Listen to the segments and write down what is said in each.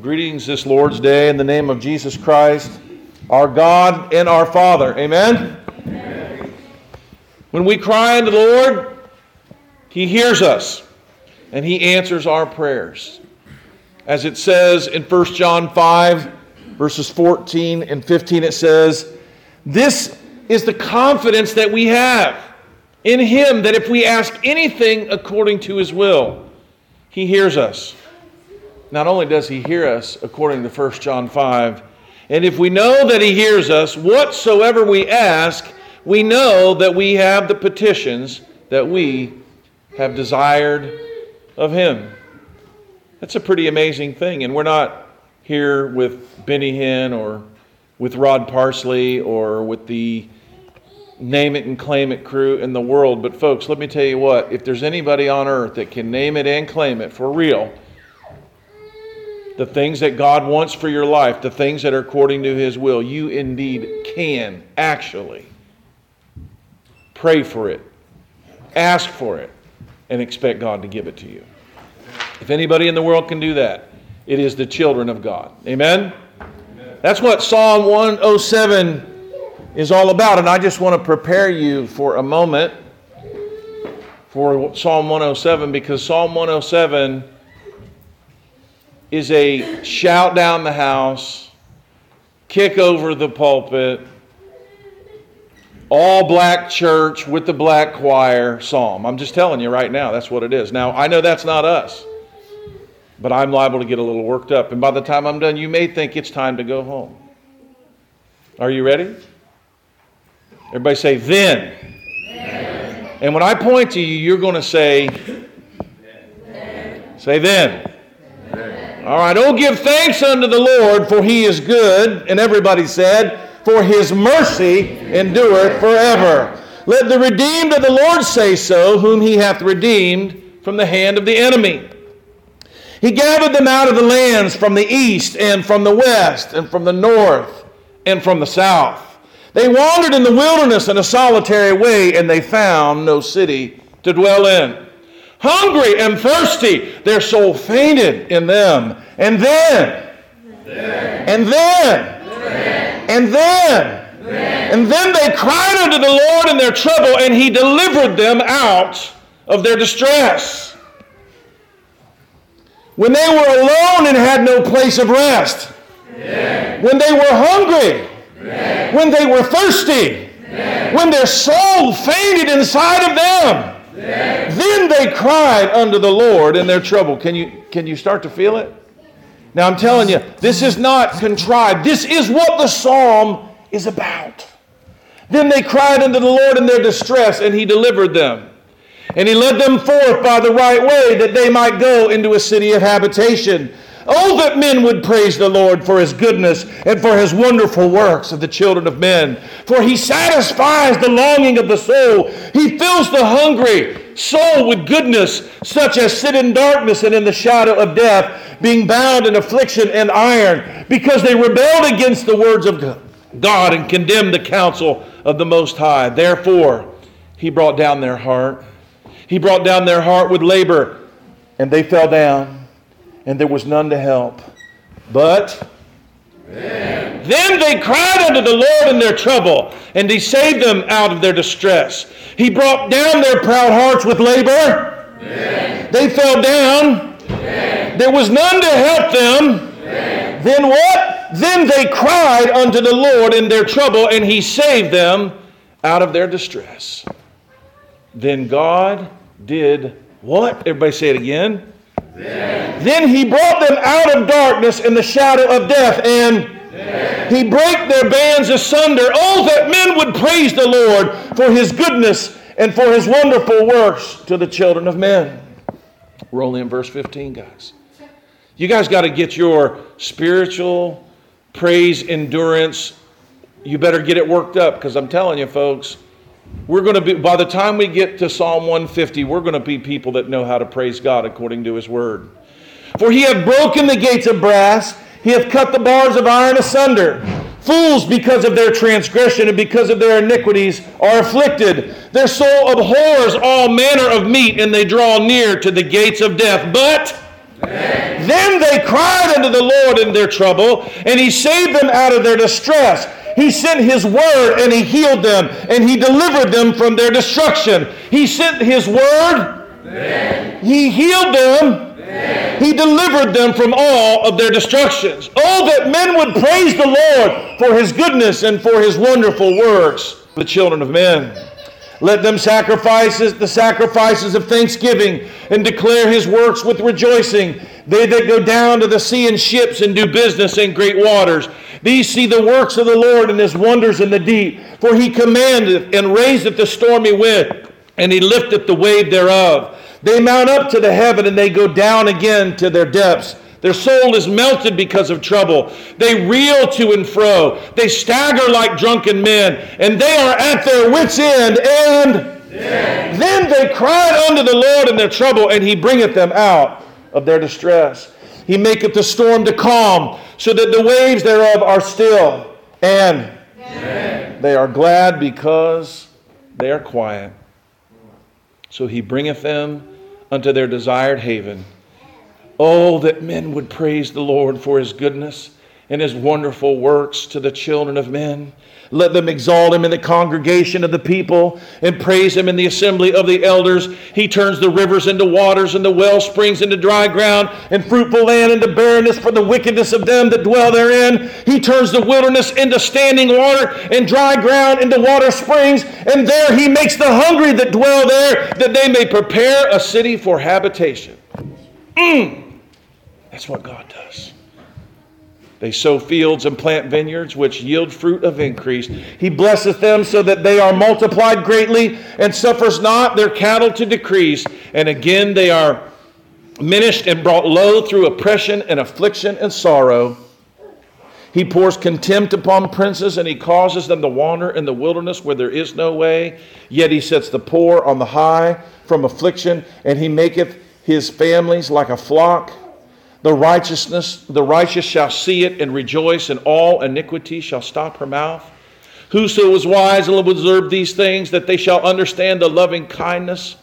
Well, greetings this Lord's Day in the name of Jesus Christ, our God and our Father. Amen? When we cry unto the Lord, He hears us and He answers our prayers. As it says in 1 John 5, verses 14 and 15, it says, This is the confidence that we have in Him that if we ask anything according to His will, He hears us. Not only does he hear us, according to 1 John 5, and if we know that he hears us, whatsoever we ask, we know that we have the petitions that we have desired of him. That's a pretty amazing thing. And we're not here with Benny Hinn or with Rod Parsley or with the name it and claim it crew in the world. But, folks, let me tell you what if there's anybody on earth that can name it and claim it for real, the things that God wants for your life, the things that are according to His will, you indeed can actually pray for it, ask for it, and expect God to give it to you. If anybody in the world can do that, it is the children of God. Amen? That's what Psalm 107 is all about. And I just want to prepare you for a moment for Psalm 107 because Psalm 107 is a shout down the house, kick over the pulpit, all black church with the black choir psalm. I'm just telling you right now, that's what it is. Now, I know that's not us, but I'm liable to get a little worked up. And by the time I'm done, you may think it's time to go home. Are you ready? Everybody say, then. And when I point to you, you're going to say, say, then. All right, oh, give thanks unto the Lord, for he is good. And everybody said, for his mercy endureth forever. Let the redeemed of the Lord say so, whom he hath redeemed from the hand of the enemy. He gathered them out of the lands from the east and from the west and from the north and from the south. They wandered in the wilderness in a solitary way, and they found no city to dwell in. Hungry and thirsty, their soul fainted in them. And then, and then, and then, and then they cried unto the Lord in their trouble, and he delivered them out of their distress. When they were alone and had no place of rest, when they were hungry, when they were thirsty, when their soul fainted inside of them, then they cried unto the Lord in their trouble. Can you, can you start to feel it? Now I'm telling you, this is not contrived. This is what the psalm is about. Then they cried unto the Lord in their distress, and he delivered them. And he led them forth by the right way, that they might go into a city of habitation. Oh, that men would praise the Lord for his goodness and for his wonderful works of the children of men. For he satisfies the longing of the soul. He fills the hungry soul with goodness, such as sit in darkness and in the shadow of death, being bound in affliction and iron, because they rebelled against the words of God and condemned the counsel of the Most High. Therefore, he brought down their heart. He brought down their heart with labor, and they fell down, and there was none to help. But Then. they cried unto the Lord in their trouble, and he saved them out of their distress. He brought down their proud hearts with labor. They fell down. There was none to help them. Then what? Then they cried unto the Lord in their trouble, and he saved them out of their distress. Then God did what? Everybody say it again. Then, he brought them out of darkness in the shadow of death, and he brake their bands asunder. Oh, that men would praise the Lord for his goodness and for his wonderful works to the children of men. We're only in verse 15, guys. You guys got to get your spiritual praise endurance. You better get it worked up because I'm telling you, folks, we're going to be, by the time we get to Psalm 150, we're going to be people that know how to praise God according to his word. For he hath broken the gates of brass, he hath cut the bars of iron asunder. Fools, because of their transgression and because of their iniquities, are afflicted. Their soul abhors all manner of meat, and they draw near to the gates of death. But then. then they cried unto the Lord in their trouble, and he saved them out of their distress. He sent his word and he healed them and he delivered them from their destruction. He sent his word, then. he healed them, then. he delivered them from all of their destructions. Oh, that men would praise the Lord for his goodness and for his wonderful works, the children of men. Let them sacrifice the sacrifices of thanksgiving and declare his works with rejoicing. They that go down to the sea in ships and do business in great waters. These see the works of the Lord and his wonders in the deep. For he commandeth and raiseth the stormy wind, and he lifteth the wave thereof. They mount up to the heaven and they go down again to their depths. Their soul is melted because of trouble. They reel to and fro. They stagger like drunken men, and they are at their wits' end. And then, they cried unto the Lord in their trouble, and he bringeth them out of their distress. He maketh the storm to calm, so that the waves thereof are still. And they are glad because they are quiet. So he bringeth them unto their desired haven. Oh, that men would praise the Lord for his goodness and his wonderful works to the children of men. Let them exalt him in the congregation of the people and praise him in the assembly of the elders. He turns the rivers into waters and the well springs into dry ground and fruitful land into barrenness for the wickedness of them that dwell therein. He turns the wilderness into standing water and dry ground into water springs. And there he makes the hungry that dwell there that they may prepare a city for habitation. Mm. That's what God does. They sow fields and plant vineyards which yield fruit of increase. He blesseth them so that they are multiplied greatly and suffers not their cattle to decrease. And again they are minished and brought low through oppression and affliction and sorrow. He pours contempt upon princes and he causes them to wander in the wilderness where there is no way. Yet he sets the poor on the high from affliction and he maketh his families like a flock. The righteousness, the righteous shall see it and rejoice, and all iniquity shall stop her mouth. Whoso is wise and will observe these things, that they shall understand the loving kindness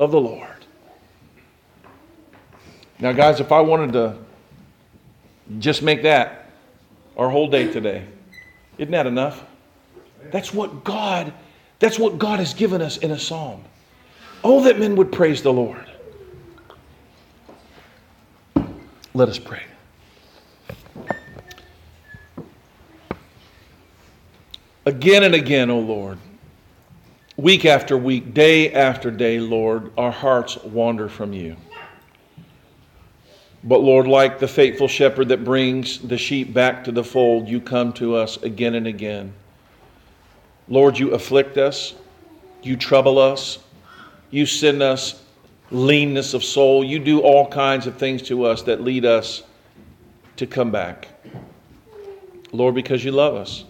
of the Lord. Now, guys, if I wanted to just make that our whole day today, isn't that enough? That's what God, that's what God has given us in a psalm. Oh, that men would praise the Lord. Let us pray. Again and again, O oh Lord, week after week, day after day, Lord, our hearts wander from you. But Lord, like the faithful shepherd that brings the sheep back to the fold, you come to us again and again. Lord, you afflict us, you trouble us, you send us leanness of soul. You do all kinds of things to us that lead us to come back. Lord, because you love us.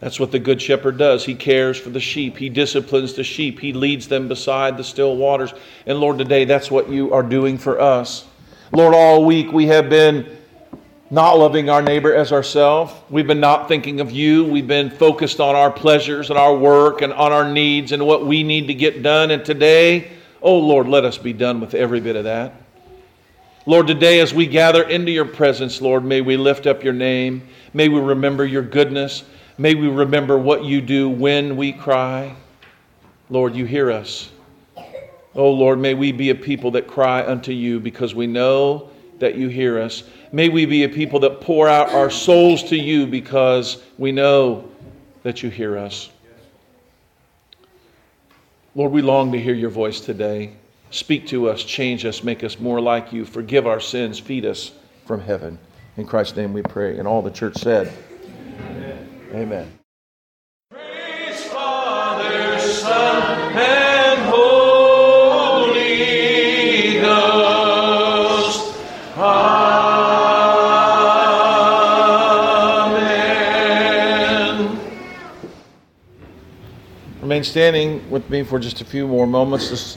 That's what the Good Shepherd does. He cares for the sheep, He disciplines the sheep, He leads them beside the still waters. And Lord, today that's what you are doing for us. Lord, all week we have been not loving our neighbor as ourselves. We've been not thinking of you. We've been focused on our pleasures and our work and on our needs and what we need to get done. And today, Oh Lord, let us be done with every bit of that. Lord, today as we gather into your presence, Lord, may we lift up your name. May we remember your goodness. May we remember what you do when we cry. Lord, you hear us. Oh, Lord, may we be a people that cry unto you because we know that you hear us. May we be a people that pour out our souls to you because we know that you hear us. Lord, we long to hear your voice today. Speak to us, change us, make us more like you. Forgive our sins, feed us from heaven. In Christ's name we pray. And all the church said, Amen. Amen. Praise Father, Son, and Remain standing with me for just a few more moments. This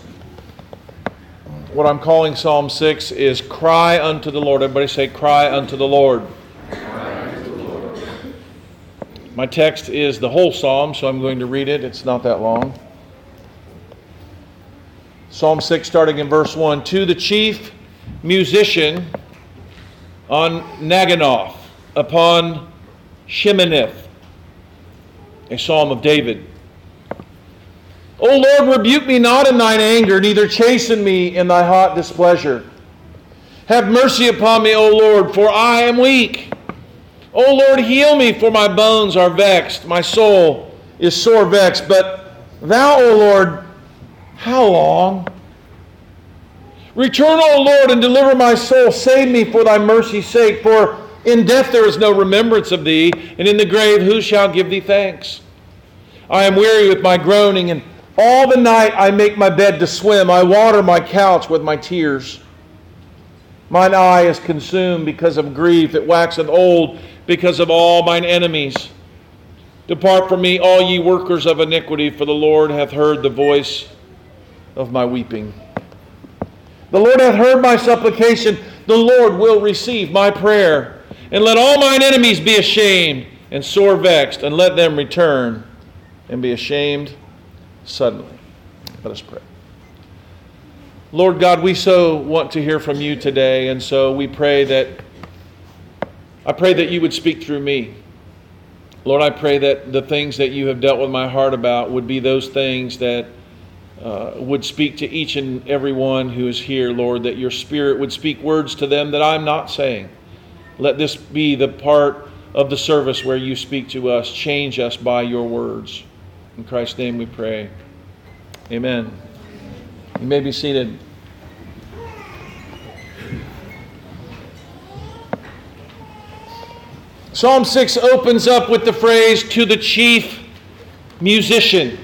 what I'm calling Psalm 6 is cry unto the Lord. Everybody say, cry unto the Lord. My text is the whole psalm, so I'm going to read it. It's not that long. Psalm 6, starting in verse 1. To the chief musician on Neginoth, upon Sheminith, a psalm of David. O Lord, rebuke me not in thine anger, neither chasten me in thy hot displeasure. Have mercy upon me, O Lord, for I am weak. O Lord, heal me, for my bones are vexed. My soul is sore vexed. But thou, O Lord, how long? Return, O Lord, and deliver my soul. Save me for thy mercy's sake. For in death there is no remembrance of thee, and in the grave who shall give thee thanks? I am weary with my groaning, and all the night I make my bed to swim. I water my couch with my tears. Mine eye is consumed because of grief. It waxeth old because of all mine enemies. Depart from me, all ye workers of iniquity, for the Lord hath heard the voice of my weeping. The Lord hath heard my supplication. The Lord will receive my prayer. And let all mine enemies be ashamed and sore vexed, and let them return and be ashamed suddenly. Let us pray. Lord God, we so want to hear from you today, and so we pray that I pray that you would speak through me. Lord, I pray that the things that you have dealt with my heart about would be those things that uh, would speak to each and every one who is here, Lord, that your Spirit would speak words to them that I'm not saying. Let this be the part of the service where you speak to us. Change us by your words. In Christ's name we pray. Amen. You may be seated. Psalm 6 opens up with the phrase, to the chief musician.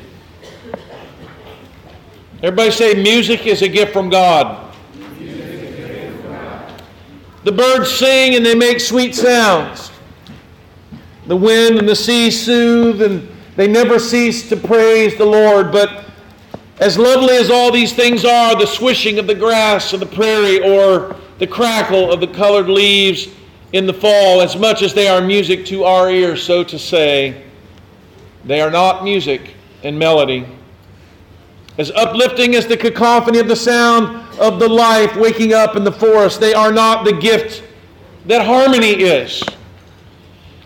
Everybody say, music is a gift from God. The birds sing and they make sweet sounds. The wind and the sea soothe and they never cease to praise the Lord, but as lovely as all these things are, the swishing of the grass of the prairie or the crackle of the colored leaves in the fall, as much as they are music to our ears, so to say, they are not music and melody. As uplifting as the cacophony of the sound of the life waking up in the forest, they are not the gift that harmony is.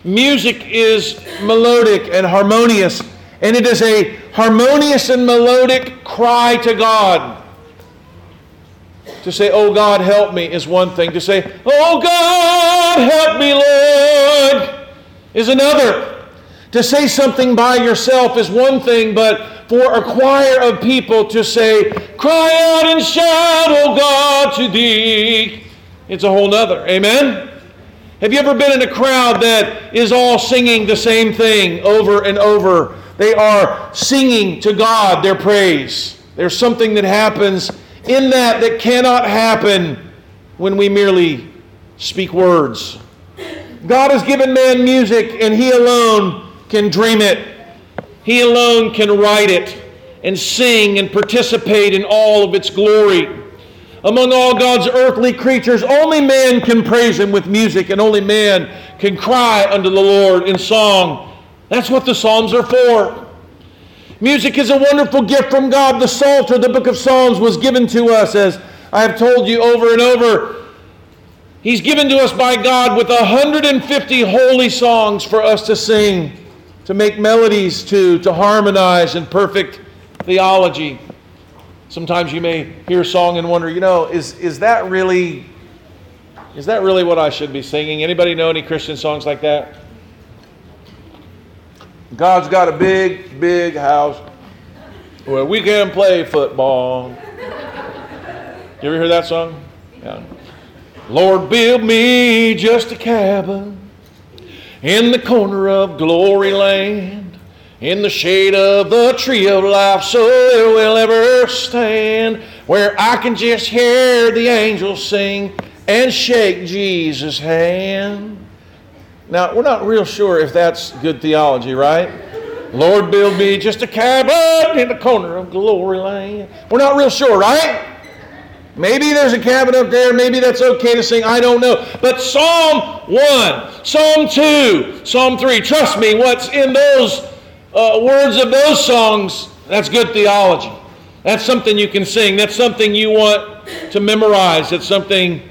Music is melodic and harmonious, and it is a harmonious and melodic cry to God. To say, Oh God, help me, is one thing. To say, Oh God, help me, Lord, is another. To say something by yourself is one thing, but for a choir of people to say, Cry out and shout, O God, to thee, it's a whole nother. Amen? Have you ever been in a crowd that is all singing the same thing over and over? They are singing to God their praise. There's something that happens in that that cannot happen when we merely speak words. God has given man music, and He alone can dream it. He alone can write it and sing and participate in all of its glory. Among all God's earthly creatures, only man can praise him with music, and only man can cry unto the Lord in song. That's what the Psalms are for. Music is a wonderful gift from God. The Psalter, the book of Psalms, was given to us, as I have told you over and over. He's given to us by God with 150 holy songs for us to sing, to make melodies to, to harmonize in perfect theology. Sometimes you may hear a song and wonder, you know, is, is that really is that really what I should be singing? Anybody know any Christian songs like that? God's got a big, big house where we can play football. You ever hear that song? Yeah. Lord, build me just a cabin in the corner of glory land, in the shade of the tree of life, so it will ever stand, where I can just hear the angels sing and shake Jesus' hand. Now, we're not real sure if that's good theology, right? Lord, build me just a cabin in the corner of glory land. We're not real sure, right? Maybe there's a cabin up there. Maybe that's okay to sing. I don't know. But Psalm 1, Psalm 2, Psalm 3, trust me, what's in those uh, words of those songs, that's good theology. That's something you can sing. That's something you want to memorize. That's something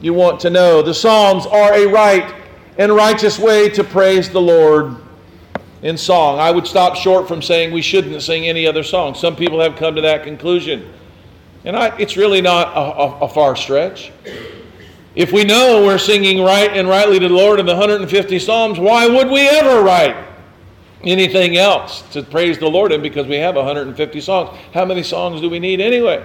you want to know. The Psalms are a right and righteous way to praise the Lord in song. I would stop short from saying we shouldn't sing any other song. Some people have come to that conclusion. And I, it's really not a, a, a far stretch. If we know we're singing right and rightly to the Lord in the 150 Psalms, why would we ever write anything else to praise the Lord in because we have 150 songs? How many songs do we need anyway?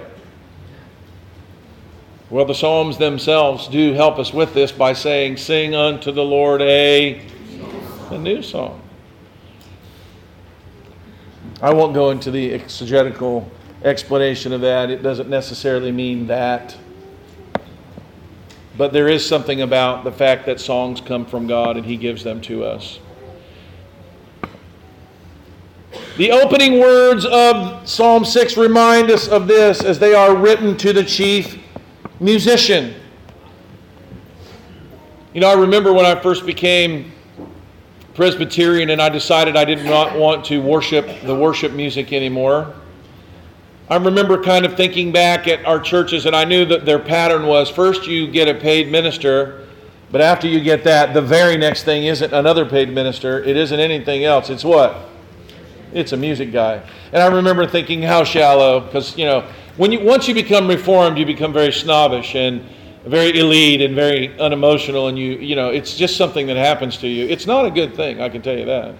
Well, the Psalms themselves do help us with this by saying, Sing unto the Lord a, a new song. I won't go into the exegetical explanation of that. It doesn't necessarily mean that. But there is something about the fact that songs come from God and He gives them to us. The opening words of Psalm 6 remind us of this as they are written to the chief musician. You know, I remember when I first became Presbyterian and I decided I did not want to worship the worship music anymore. I remember kind of thinking back at our churches, and I knew that their pattern was first you get a paid minister, but after you get that, the very next thing isn't another paid minister. It isn't anything else. It's what? It's a music guy. And I remember thinking, how shallow, because, you know, when you, once you become reformed, you become very snobbish and very elite and very unemotional, and you, you know, it's just something that happens to you. It's not a good thing, I can tell you that.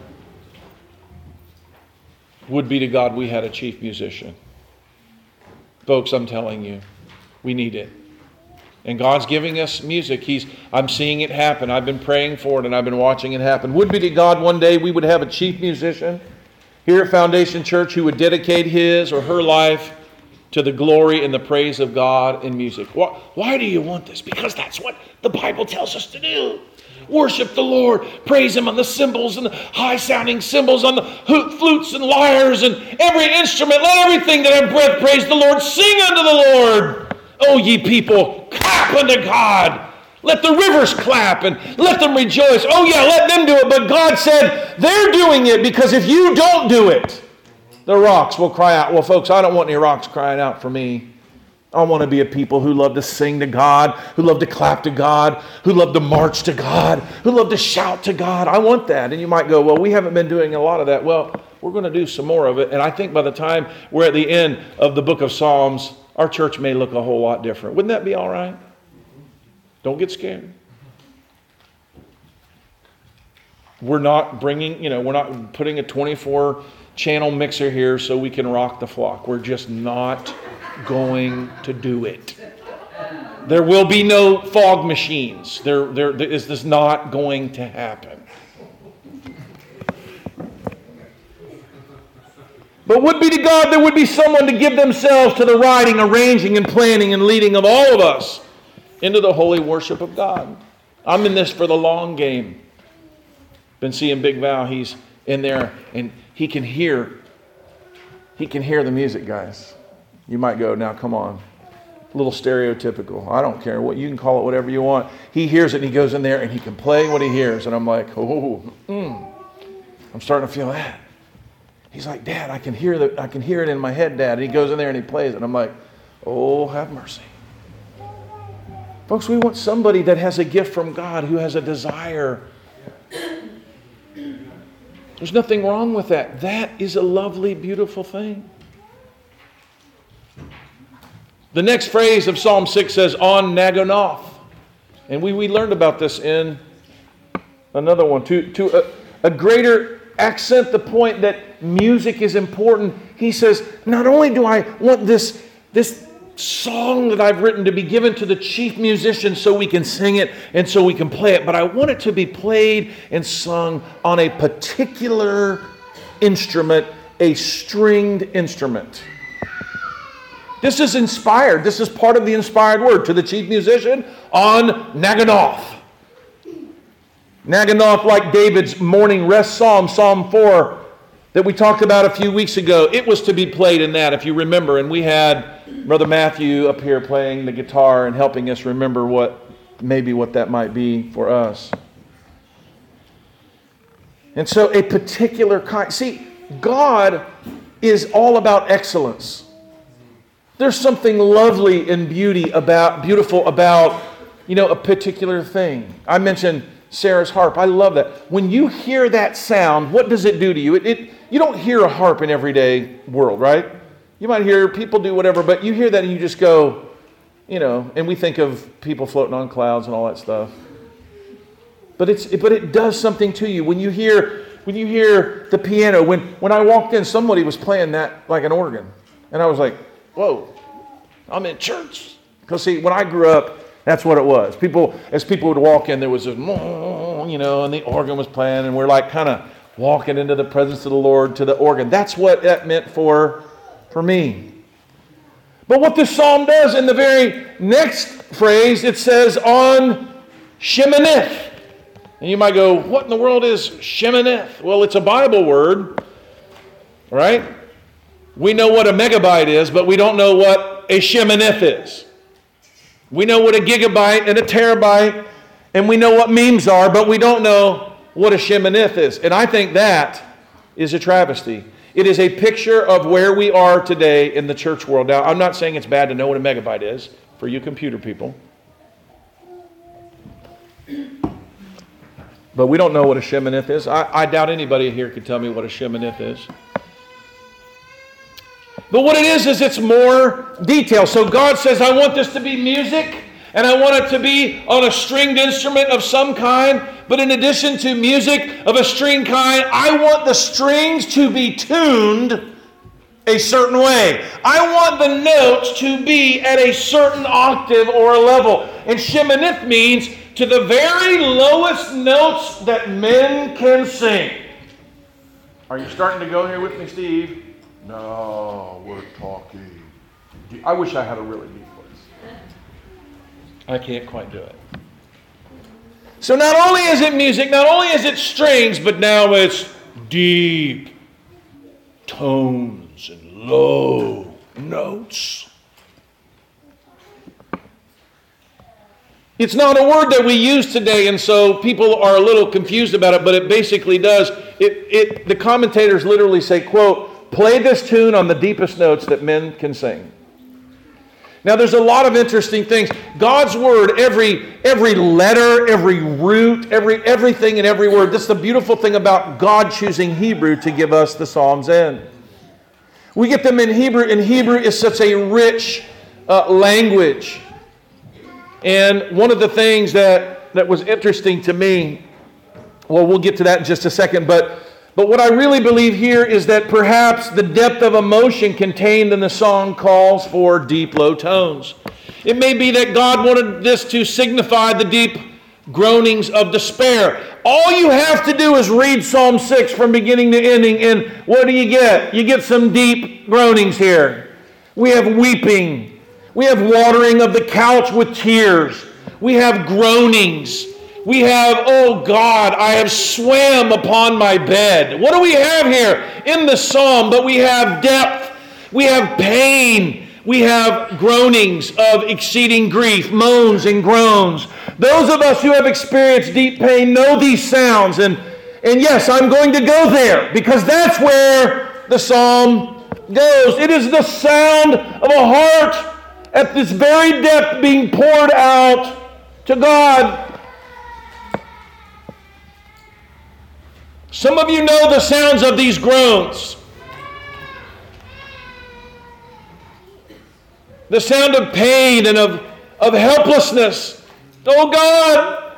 Would be to God we had a chief musician. Folks, I'm telling you, we need it. And God's giving us music. He's I'm seeing it happen. I've been praying for it and I've been watching it happen. Would be to God one day we would have a chief musician here at Foundation Church who would dedicate his or her life to the glory and the praise of God in music. Why, why do you want this? Because that's what the Bible tells us to do. Worship the Lord, praise Him on the cymbals and the high sounding cymbals, on the flutes and lyres and every instrument. Let everything that have breath praise the Lord. Sing unto the Lord. O ye people, clap unto God. Let the rivers clap and let them rejoice. Oh, yeah, let them do it. But God said they're doing it because if you don't do it, the rocks will cry out. Well, folks, I don't want any rocks crying out for me. I want to be a people who love to sing to God, who love to clap to God, who love to march to God, who love to shout to God. I want that. And you might go, well, we haven't been doing a lot of that. Well, we're going to do some more of it. And I think by the time we're at the end of the book of Psalms, our church may look a whole lot different. Wouldn't that be all right? Don't get scared. We're not bringing, you know, we're not putting a 24 channel mixer here so we can rock the flock. We're just not going to do it. There will be no fog machines. There, there, there is this not going to happen. But would be to God there would be someone to give themselves to the writing, arranging, and planning and leading of all of us into the holy worship of God. I'm in this for the long game. Been seeing Big Val. He's in there and he can hear he can hear the music guys. You might go now come on. A little stereotypical. I don't care what you can call it whatever you want. He hears it and he goes in there and he can play what he hears. And i'm like oh mm, i'm starting to feel that. He's like dad i can hear the i can hear it in my head dad. And he goes in there and he plays it. And i'm like oh have mercy Folks, we want somebody that has a gift from God, who has a desire. There's nothing wrong with that. That is a lovely, beautiful thing. The next phrase of Psalm 6 says, on Nagonoth. And we, we learned about this in another one. To, to a, a greater accent the point that music is important, he says, Not only do I want this, this song that I've written to be given to the chief musician so we can sing it and so we can play it, but I want it to be played and sung on a particular instrument, a stringed instrument. This is inspired. This is part of the inspired word to the chief musician on Nagonoth. Nagonoth, like David's morning rest psalm, Psalm 4, that we talked about a few weeks ago, it was to be played in that, if you remember. And we had Brother Matthew up here playing the guitar and helping us remember what maybe what that might be for us. And so, a particular kind, see, God is all about excellence. There's something lovely and beauty about, beautiful about, you know, a particular thing. I mentioned Sarah's harp. I love that. When you hear that sound, what does it do to you? It, it, you don't hear a harp in everyday world, right? You might hear people do whatever, but you hear that and you just go, you know, and we think of people floating on clouds and all that stuff. But it's but it does something to you when you hear when you hear the piano. When when I walked in, somebody was playing that like an organ, and I was like, whoa, I'm in church. Because, see, when I grew up, that's what it was. People, as people would walk in, there was a, you know, and the organ was playing, and we're like kind of walking into the presence of the Lord to the organ. That's what that meant for, for me. But what this psalm does in the very next phrase, it says, on Sheminith. And you might go, what in the world is Sheminith? Well, it's a Bible word, right? We know what a megabyte is, but we don't know what a sheminith is. We know what a gigabyte and a terabyte, and we know what memes are, but we don't know what a sheminith is. And I think that is a travesty. It is a picture of where we are today in the church world. Now, I'm not saying it's bad to know what a megabyte is for you computer people. But we don't know what a sheminith is. I, I doubt anybody here could tell me what a sheminith is. But what it is, is it's more detail. So God says, I want this to be music, and I want it to be on a stringed instrument of some kind. But in addition to music of a string kind, I want the strings to be tuned a certain way. I want the notes to be at a certain octave or a level. And Sheminith means to the very lowest notes that men can sing. Are you starting to go here with me, Steve? No, we're talking. I wish I had a really. I can't quite do it. So not only is it music, not only is it strings, but now it's deep tones and low notes. It's not a word that we use today, and so people are a little confused about it, but it basically does. It, it, the commentators literally say, quote, Play this tune on the deepest notes that men can sing. Now, there's a lot of interesting things. God's word, every, every letter, every root, every, everything in every word. This is the beautiful thing about God choosing Hebrew to give us the Psalms in. We get them in Hebrew, and Hebrew is such a rich uh, language. And one of the things that, that was interesting to me, well, we'll get to that in just a second, but but what I really believe here is that perhaps the depth of emotion contained in the song calls for deep low tones. It may be that God wanted this to signify the deep groanings of despair. All you have to do is read Psalm 6 from beginning to ending, and what do you get? You get some deep groanings here. We have weeping, we have watering of the couch with tears, we have groanings. We have, oh God, I have swam upon my bed. What do we have here in the psalm? But we have depth, we have pain, we have groanings of exceeding grief, moans and groans. Those of us who have experienced deep pain know these sounds. And, and yes, I'm going to go there because that's where the psalm goes. It is the sound of a heart at this very depth being poured out to God. Some of you know the sounds of these groans. The sound of pain and of, of helplessness. Oh God.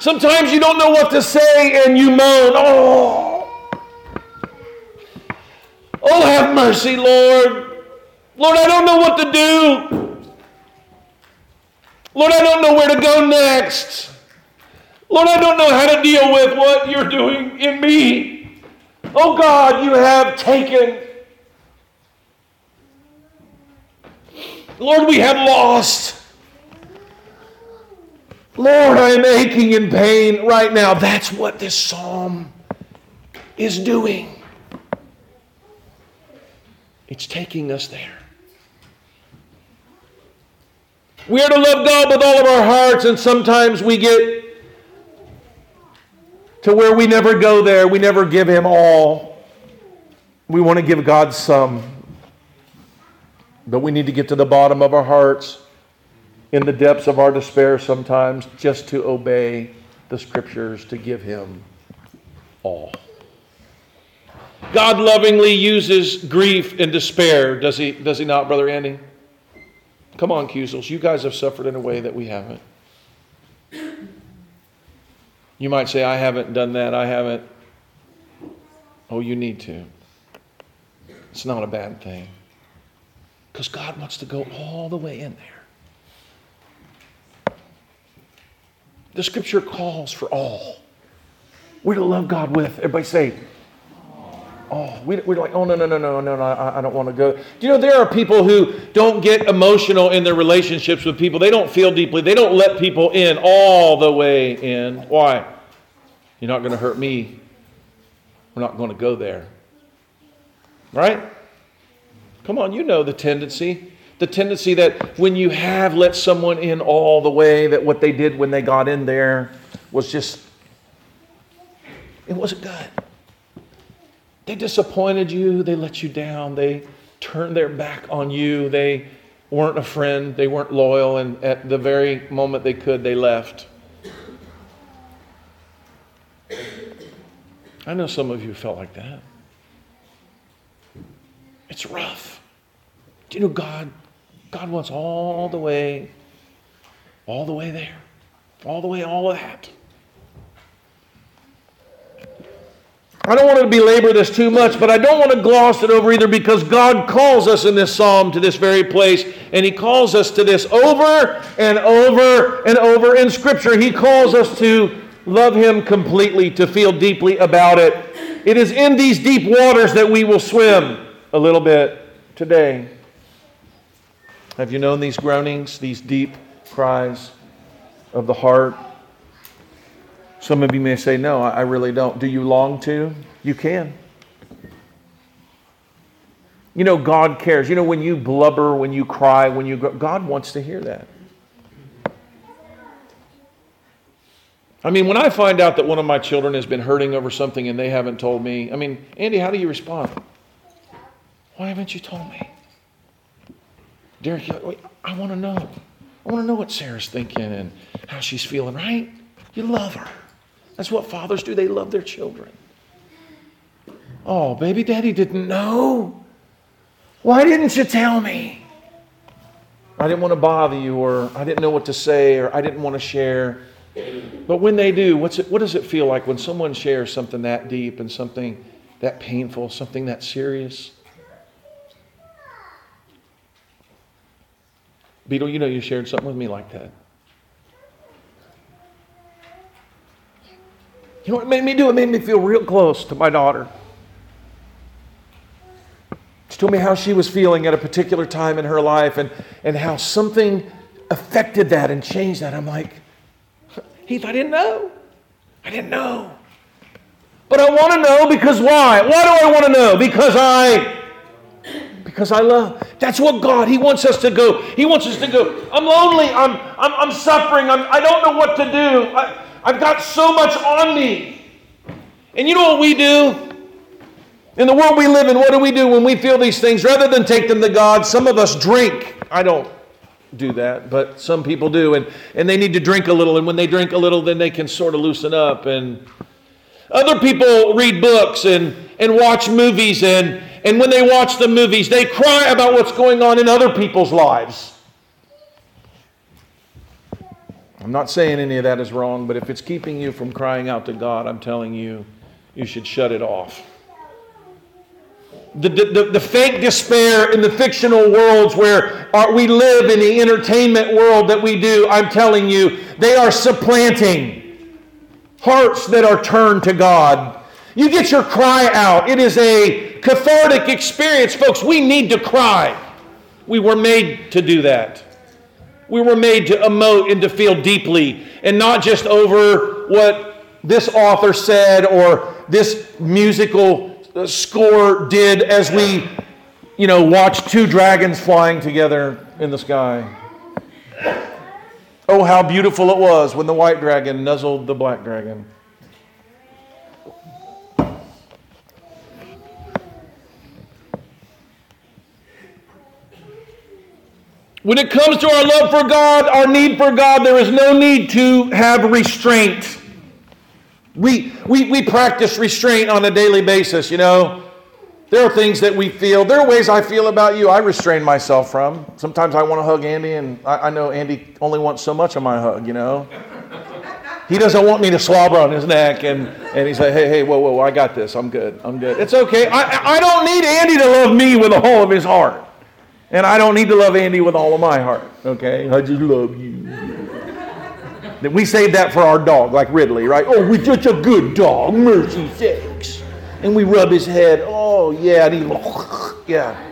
Sometimes you don't know what to say and you moan, Oh. Oh, have mercy, Lord. Lord, I don't know what to do. Lord, I don't know where to go next. Lord, I don't know how to deal with what you're doing in me. Oh God, you have taken. Lord, we have lost. Lord, I am aching in pain right now. That's what this psalm is doing. It's taking us there. We are to love God with all of our hearts, and sometimes we get to where we never go there. We never give Him all. We want to give God some. But we need to get to the bottom of our hearts, in the depths of our despair sometimes, just to obey the Scriptures, to give Him all. God lovingly uses grief and despair, does He, does he not, Brother Andy? Come on, Cusels. You guys have suffered in a way that we haven't. You might say, I haven't done that. I haven't. Oh, you need to. It's not a bad thing. Because God wants to go all the way in there. The scripture calls for all. We're to love God with. Everybody say, Oh, we, are like, oh, no, no, no, no, no, no, I, I don't want to go. Do you know there are people who don't get emotional in their relationships with people? They don't feel deeply. They don't let people in all the way in. Why? You're not going to hurt me. We're not going to go there. Right? Come on, you know the tendency. The tendency that when you have let someone in all the way, that what they did when they got in there was just, it wasn't good. They disappointed you, they let you down, they turned their back on you, they weren't a friend, they weren't loyal, and at the very moment they could, they left. I know some of you felt like that. It's rough. Do you know God? God wants all the way, all the way there, all the way, all of that. I don't want to belabor this too much, but I don't want to gloss it over either because God calls us in this psalm to this very place, and He calls us to this over and over and over in Scripture. He calls us to love Him completely, to feel deeply about it. It is in these deep waters that we will swim a little bit today. Have you known these groanings, these deep cries of the heart? Some of you may say, No, I really don't. Do you long to? You can. You know, God cares. You know, when you blubber, when you cry, when you go, God wants to hear that. I mean, when I find out that one of my children has been hurting over something and they haven't told me, I mean, Andy, how do you respond? Why haven't you told me? Derek, I want to know. I want to know what Sarah's thinking and how she's feeling, right? You love her. That's what fathers do, they love their children. Oh, baby daddy didn't know. Why didn't you tell me? I didn't want to bother you, or I didn't know what to say, or I didn't want to share. But when they do, what's it, what does it feel like when someone shares something that deep and something that painful, something that serious? Beetle, you know you shared something with me like that. You know what it made me do? It made me feel real close to my daughter. She told me how she was feeling at a particular time in her life and, and how something affected that and changed that. I'm like, Heath, I didn't know. I didn't know. But I want to know because why? Why do I want to know? Because I because I love. That's what God, He wants us to go. He wants us to go. I'm lonely. I'm, I'm, I'm suffering. I'm, I don't know what to do. I, I've got so much on me. And you know what we do? In the world we live in, what do we do when we feel these things? Rather than take them to God, some of us drink. I don't. do that, but some people do. And, and they need to drink a little. And when they drink a little, then they can sort of loosen up. And other people read books and, and watch movies. And, and when they watch the movies, they cry about what's going on in other people's lives. I'm not saying any of that is wrong, but if it's keeping you from crying out to God, I'm telling you, you should shut it off the, the, the, fake despair in the fictional worlds where our, we live in the entertainment world that we do, I'm telling you, they are supplanting hearts that are turned to God. You get your cry out. It is a cathartic experience, folks. We need to cry. We were made to do that. We were made to emote and to feel deeply, and not just over what this author said or this musical score did as we, you know, watched two dragons flying together in the sky. Oh, how beautiful it was when the white dragon nuzzled the black dragon. When it comes to our love for God, our need for God, there is no need to have restraint. We, we, we practice restraint on a daily basis, you know. There are things that we feel. There are ways I feel about you I restrain myself from. Sometimes I want to hug Andy, and I, I know Andy only wants so much of my hug, you know. He doesn't want me to slobber on his neck, and, and he's like, hey, hey, whoa, whoa, I got this. I'm good. I'm good. It's okay. I, I don't need Andy to love me with the whole of his heart. And I don't need to love Andy with all of my heart, okay? I just love you. That we save that for our dog, like Ridley, right? Oh, we're such a good dog, mercy sakes. And we rub his head. Oh, yeah, and he, yeah.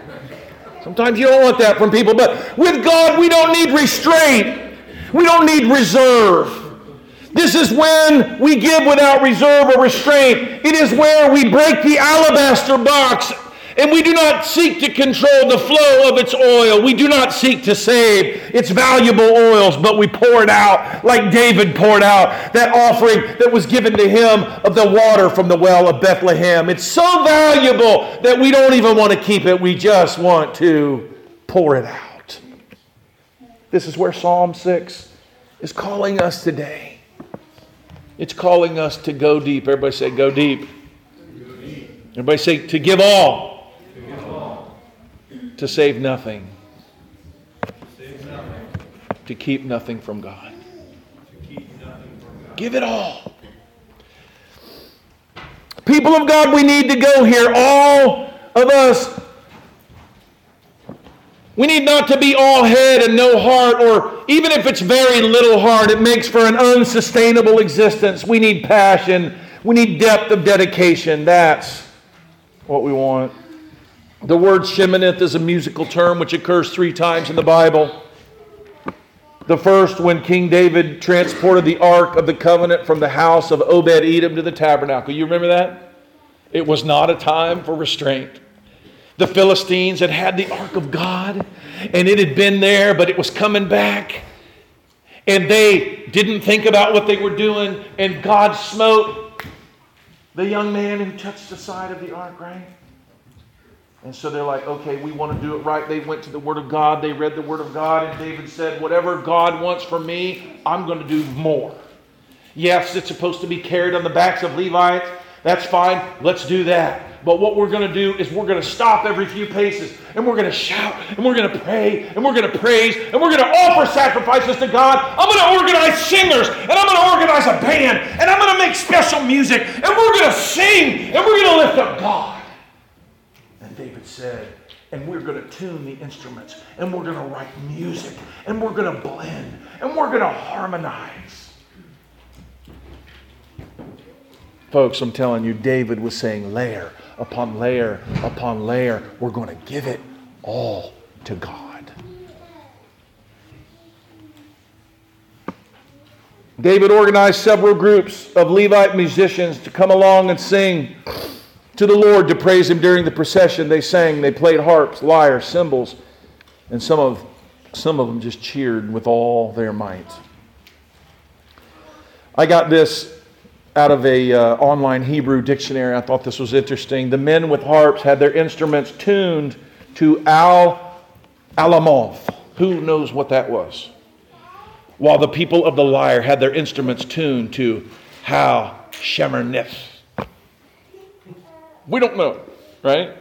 Sometimes you don't want that from people, but with God, we don't need restraint. We don't need reserve. This is when we give without reserve or restraint. It is where we break the alabaster box and we do not seek to control the flow of its oil. We do not seek to save its valuable oils, but we pour it out like David poured out that offering that was given to him of the water from the well of Bethlehem. It's so valuable that we don't even want to keep it. We just want to pour it out. This is where Psalm 6 is calling us today. It's calling us to go deep. Everybody say, go deep. Everybody say, to give all to save nothing, to keep nothing from God. Give it all. People of God, we need to go here. All of us. We need not to be all head and no heart, or even if it's very little heart, it makes for an unsustainable existence. We need passion. We need depth of dedication. That's what we want. The word Sheminith is a musical term which occurs three times in the Bible. The first, when King David transported the Ark of the Covenant from the house of Obed Edom to the tabernacle. You remember that? It was not a time for restraint. The Philistines had had the Ark of God, and it had been there, but it was coming back. And they didn't think about what they were doing, and God smote the young man who touched the side of the ark, right? And so they're like, okay, we want to do it right. They went to the Word of God, they read the Word of God, and David said, whatever God wants for me, I'm going to do more. Yes, it's supposed to be carried on the backs of Levites. That's fine. Let's do that. But what we're going to do is we're going to stop every few paces and we're going to shout and we're going to pray and we're going to praise and we're going to offer sacrifices to God. I'm going to organize singers and I'm going to organize a band and I'm going to make special music and we're going to sing and we're going to lift up God. Said, and we're going to tune the instruments, and we're going to write music, and we're going to blend, and we're going to harmonize. Folks, I'm telling you, David was saying layer upon layer upon layer. We're going to give it all to God. David organized several groups of Levite musicians to come along and sing to the Lord to praise Him during the procession. They sang, they played harps, lyres, cymbals, and some of, some of them just cheered with all their might. I got this out of a uh, online Hebrew dictionary. I thought this was interesting. The men with harps had their instruments tuned to Al Alamoth. Who knows what that was? While the people of the lyre had their instruments tuned to how Sheminith. We don't know, right?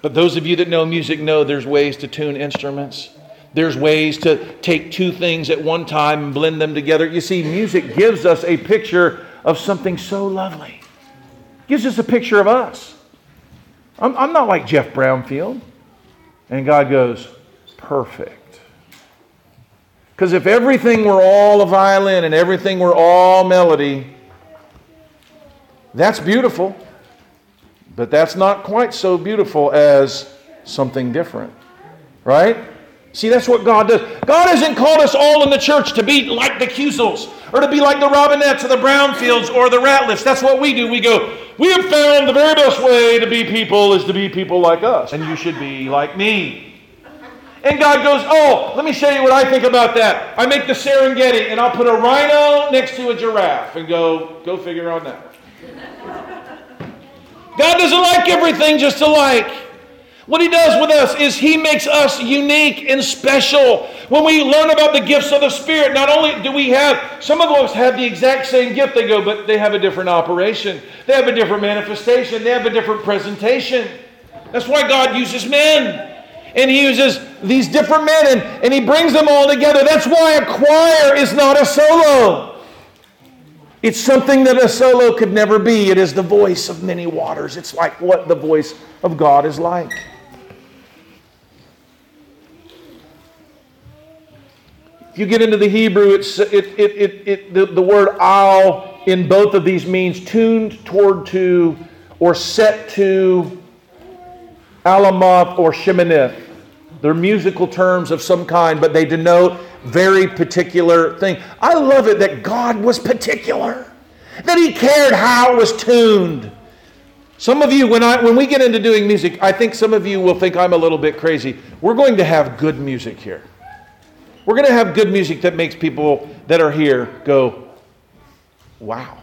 But those of you that know music know there's ways to tune instruments. There's ways to take two things at one time and blend them together. You see, music gives us a picture of something so lovely. gives us a picture of us. I'm, I'm not like Jeff Brownfield. And God goes, perfect. Because if everything were all a violin and everything were all melody, that's beautiful. But that's not quite so beautiful as something different. Right? See, that's what God does. God hasn't called us all in the church to be like the Cusels or to be like the Robinettes or the Brownfields or the Ratliffs. That's what we do. We go, we have found the very best way to be people is to be people like us, and you should be like me. And God goes, Oh, let me show you what I think about that. I make the Serengeti and I'll put a rhino next to a giraffe and go, go figure on that. God doesn't like everything just alike. What he does with us is he makes us unique and special. When we learn about the gifts of the Spirit, not only do we have, some of us have the exact same gift, they go, but they have a different operation. They have a different manifestation. They have a different presentation. That's why God uses men. And he uses these different men and, and he brings them all together. That's why a choir is not a solo. It's something that a solo could never be. It is the voice of many waters. It's like what the voice of God is like. If you get into the Hebrew, it's, it, it, it, it, the, the word al in both of these means tuned toward to or set to alamoth or sheminith. They're musical terms of some kind, but they denote very particular thing. I love it that God was particular, that He cared how it was tuned. Some of you, when, I, when we get into doing music, I think some of you will think I'm a little bit crazy. We're going to have good music here. We're going to have good music that makes people that are here go, wow.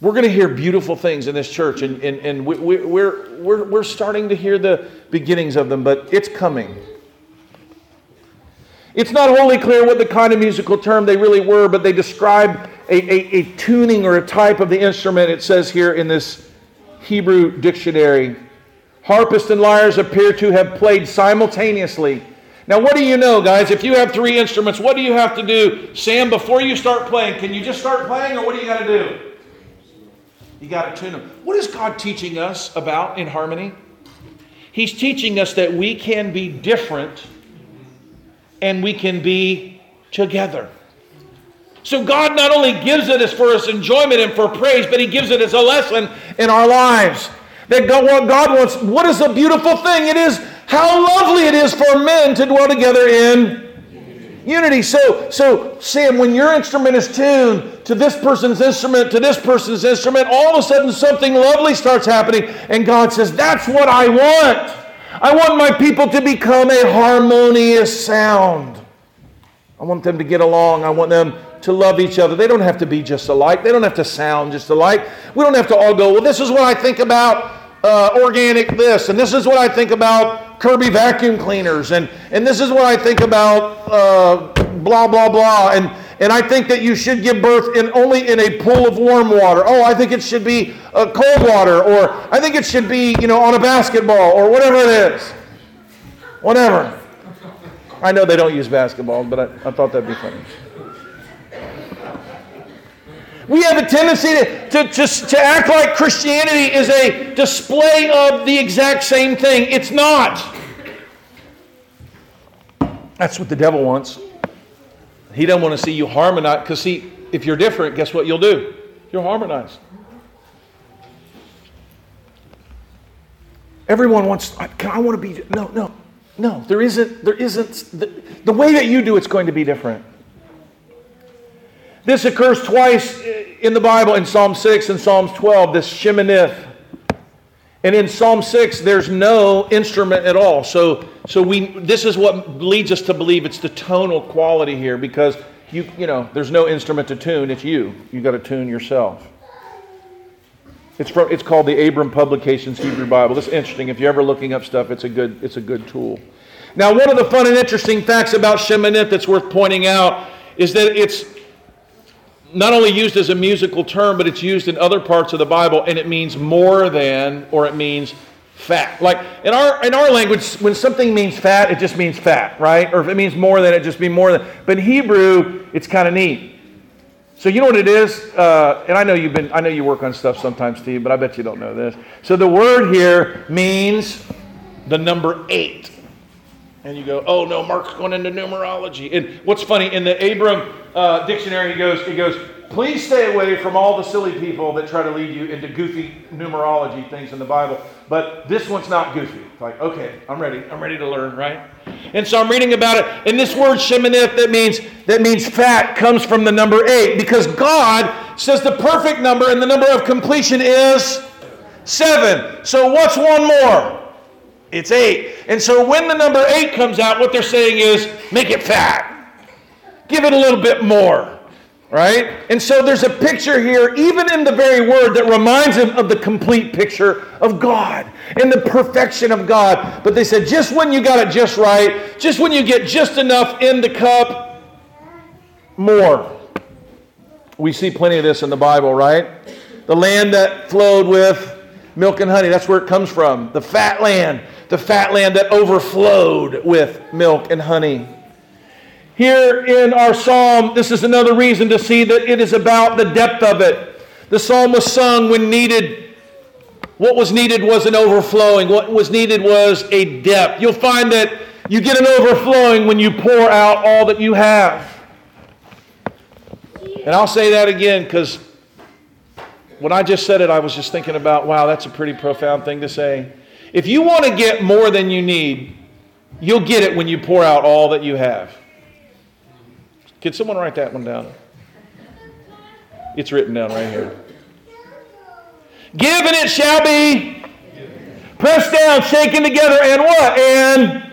We're going to hear beautiful things in this church, and, and, and we, we, we're, we're, we're starting to hear the beginnings of them, but it's coming. It's not wholly clear what the kind of musical term they really were, but they describe a, a, a tuning or a type of the instrument. It says here in this Hebrew dictionary harpists and lyres appear to have played simultaneously now, what do you know, guys? If you have three instruments, what do you have to do? Sam, before you start playing, can you just start playing, or what do you got to do? You got to tune them. What is God teaching us about in harmony? He's teaching us that we can be different and we can be together. So God not only gives it as for us enjoyment and for praise, but He gives it as a lesson in our lives. That God, what God wants, what is a beautiful thing? It is how lovely it is for men to dwell together in unity. So, so Sam, when your instrument is tuned to this person's instrument, to this person's instrument, all of a sudden something lovely starts happening, and God says, That's what I want. I want my people to become a harmonious sound. I want them to get along. I want them to love each other. They don't have to be just alike. They don't have to sound just alike. We don't have to all go, well, this is what I think about uh, organic this, and this is what I think about Kirby vacuum cleaners, and, and this is what I think about uh, blah, blah, blah. And, and I think that you should give birth in only in a pool of warm water. Oh, I think it should be uh, cold water, or I think it should be, you know, on a basketball, or whatever it is. Whatever. I know they don't use basketballs, but I, I thought that'd be funny. We have a tendency to, to, to, to, act like Christianity is a display of the exact same thing. It's not. That's what the devil wants. He doesn't want to see you harmonize. Because, see, if you're different, guess what you'll do? You'll harmonize. Everyone wants, can I want to be, no, no, no. There isn't, there isn't, the, the way that you do it's going to be different. This occurs twice in the Bible in Psalm 6 and Psalms 12, this sheminith. And in Psalm 6, there's no instrument at all. So, so we, this is what leads us to believe it's the tonal quality here because you, you know, there's no instrument to tune. It's you. you got to tune yourself. It's, from, it's called the Abarim Publications Hebrew Bible. It's interesting. If you're ever looking up stuff, it's a good, it's a good tool. Now, one of the fun and interesting facts about Sheminith that's worth pointing out is that it's not only used as a musical term, but it's used in other parts of the Bible, and it means more than, or it means fat. Like in our in our language, when something means fat, it just means fat, right? Or if it means more than, it just means more than. But in Hebrew, it's kind of neat. So you know what it is, uh, and I know you've been, I know you work on stuff sometimes, Steve, but I bet you don't know this. So the word here means the number eight. And you go, oh no, Mark's going into numerology. And what's funny in the Abarim uh, dictionary, he goes, he goes, please stay away from all the silly people that try to lead you into goofy numerology things in the Bible. But this one's not goofy. like, okay, I'm ready. I'm ready to learn, right? And so I'm reading about it. And this word sheminith that means that means fat comes from the number eight because God says the perfect number and the number of completion is seven. So what's one more? It's eight. And so when the number eight comes out, what they're saying is make it fat. Give it a little bit more. Right? And so there's a picture here, even in the very word, that reminds him of the complete picture of God and the perfection of God. But they said, just when you got it just right, just when you get just enough in the cup, more. We see plenty of this in the Bible, right? The land that flowed with milk and honey, that's where it comes from. The fat land the fat land that overflowed with milk and honey. Here in our psalm, this is another reason to see that it is about the depth of it. The psalm was sung when needed. What was needed was an overflowing. What was needed was a depth. You'll find that you get an overflowing when you pour out all that you have. And I'll say that again because when I just said it, I was just thinking about, wow, that's a pretty profound thing to say. If you want to get more than you need, you'll get it when you pour out all that you have. Could someone write that one down? It's written down right here. Give and it shall be pressed down, shaken together, and what? And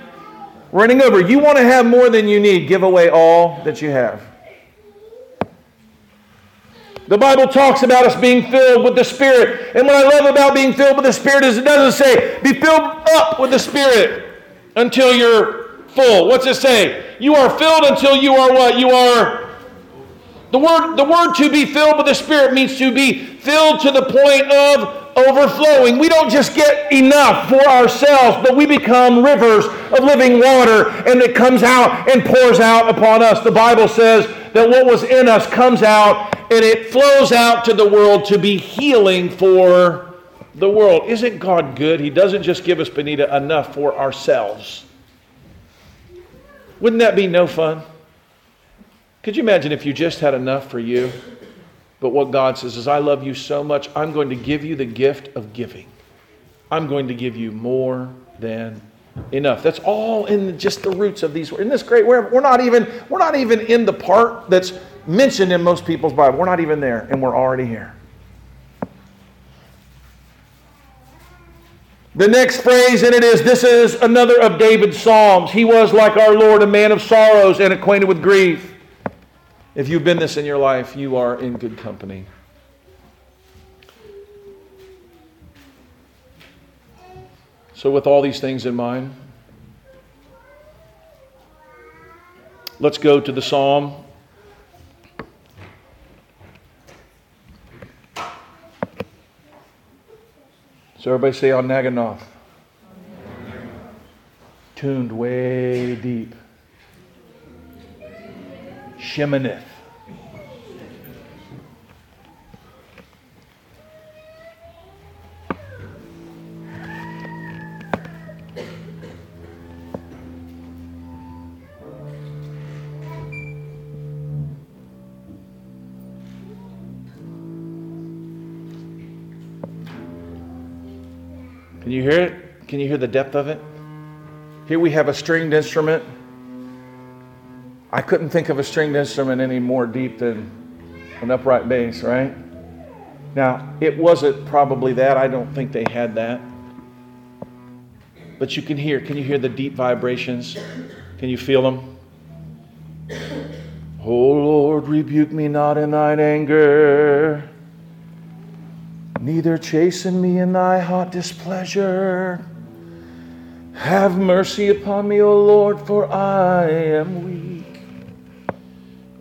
running over. You want to have more than you need, give away all that you have. The Bible talks about us being filled with the Spirit. And what I love about being filled with the Spirit is it doesn't say, be filled up with the Spirit until you're full. What's it say? You are filled until you are what? You are. The word, the word to be filled with the Spirit means to be filled to the point of overflowing. We don't just get enough for ourselves, but we become rivers of living water and it comes out and pours out upon us. The Bible says that what was in us comes out and it flows out to the world to be healing for the world. Isn't God good? He doesn't just give us, Benita, enough for ourselves. Wouldn't that be no fun? Could you imagine if you just had enough for you? But what God says is, I love you so much, I'm going to give you the gift of giving. I'm going to give you more than enough. That's all in just the roots of these. Isn't this great? We're, we're not even we're not even in the part that's mentioned in most people's Bible. We're not even there, and we're already here. The next phrase in it is this is another of David's Psalms. He was, like our Lord, a man of sorrows and acquainted with grief. If you've been this in your life, you are in good company. So, with all these things in mind, let's go to the psalm So everybody say on Neginoth. Tuned way deep. Sheminith. Can you hear it? Can you hear the depth of it? Here we have a stringed instrument. I couldn't think of a stringed instrument any more deep than an upright bass, right? Now, it wasn't probably that. I don't think they had that. But you can hear. Can you hear the deep vibrations? Can you feel them? Oh Lord, rebuke me not in thine anger neither chasten me in thy hot displeasure. Have mercy upon me, O Lord, for I am weak.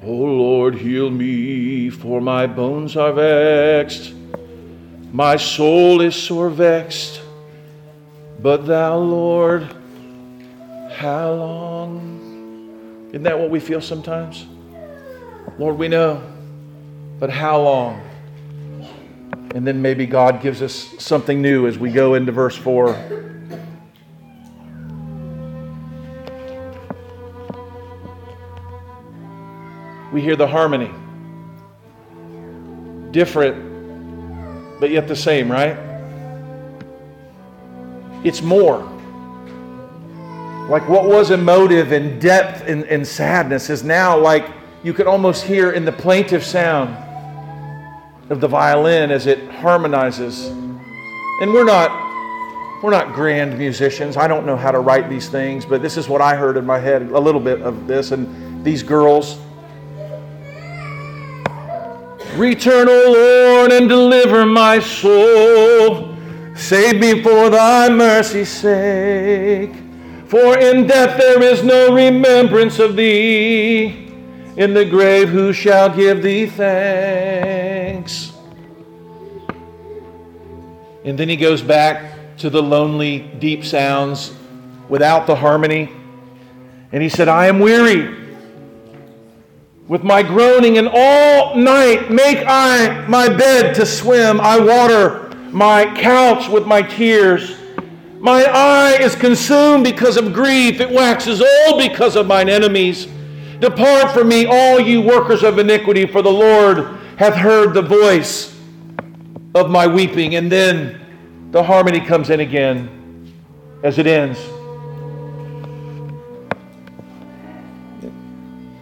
O Lord, heal me, for my bones are vexed. My soul is sore vexed. But thou, Lord, how long? Isn't that what we feel sometimes? Lord, we know, but how long? And then maybe God gives us something new as we go into verse 4. We hear the harmony. Different, but yet the same, right? It's more. Like what was emotive and depth and, and sadness is now like you could almost hear in the plaintive sound of the violin as it harmonizes. And we're not we're not grand musicians. I don't know how to write these things, but this is what I heard in my head a little bit of this and these girls Return, O Lord, and deliver my soul. Save me for thy mercy's sake. For in death there is no remembrance of thee. In the grave, who shall give thee thanks? And then he goes back to the lonely, deep sounds without the harmony. And he said, I am weary with my groaning, and all night make I my bed to swim. I water my couch with my tears. My eye is consumed because of grief. It waxes old because of mine enemies. Depart from me, all you workers of iniquity, for the Lord hath heard the voice of my weeping. And then the harmony comes in again as it ends.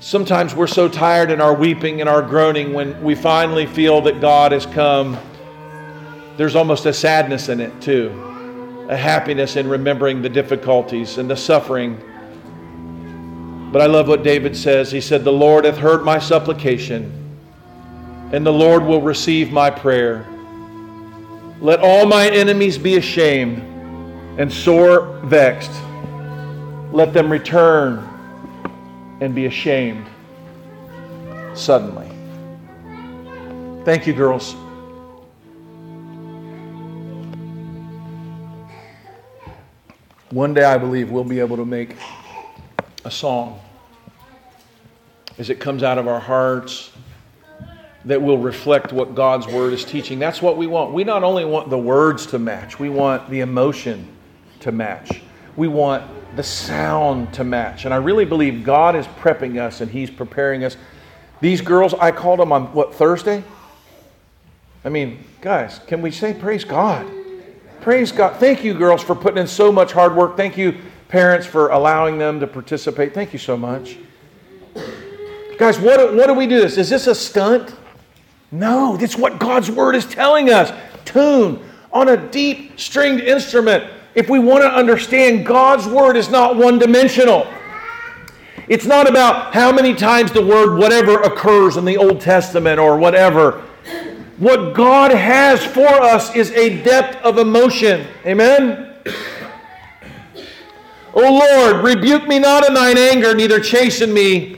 Sometimes we're so tired in our weeping and our groaning when we finally feel that God has come. There's almost a sadness in it, too, a happiness in remembering the difficulties and the suffering but I love what David says. He said, The Lord hath heard my supplication, and the Lord will receive my prayer. Let all my enemies be ashamed and sore vexed. Let them return and be ashamed suddenly. Thank you, girls. One day I believe we'll be able to make a song as it comes out of our hearts that will reflect what God's word is teaching. That's what we want. We not only want the words to match, we want the emotion to match. We want the sound to match. And I really believe God is prepping us and He's preparing us. These girls, I called them on what, Thursday? I mean, guys, can we say praise God? Praise God. Thank you, girls, for putting in so much hard work. Thank you, parents, for allowing them to participate. Thank you so much. Guys, what, what do we do this? Is this a stunt? No, it's what God's word is telling us. Tune on a deep stringed instrument. If we want to understand, God's word is not one dimensional. It's not about how many times the word whatever occurs in the Old Testament or whatever. What God has for us is a depth of emotion. Amen? O oh Lord, rebuke me not in thine anger, neither chasten me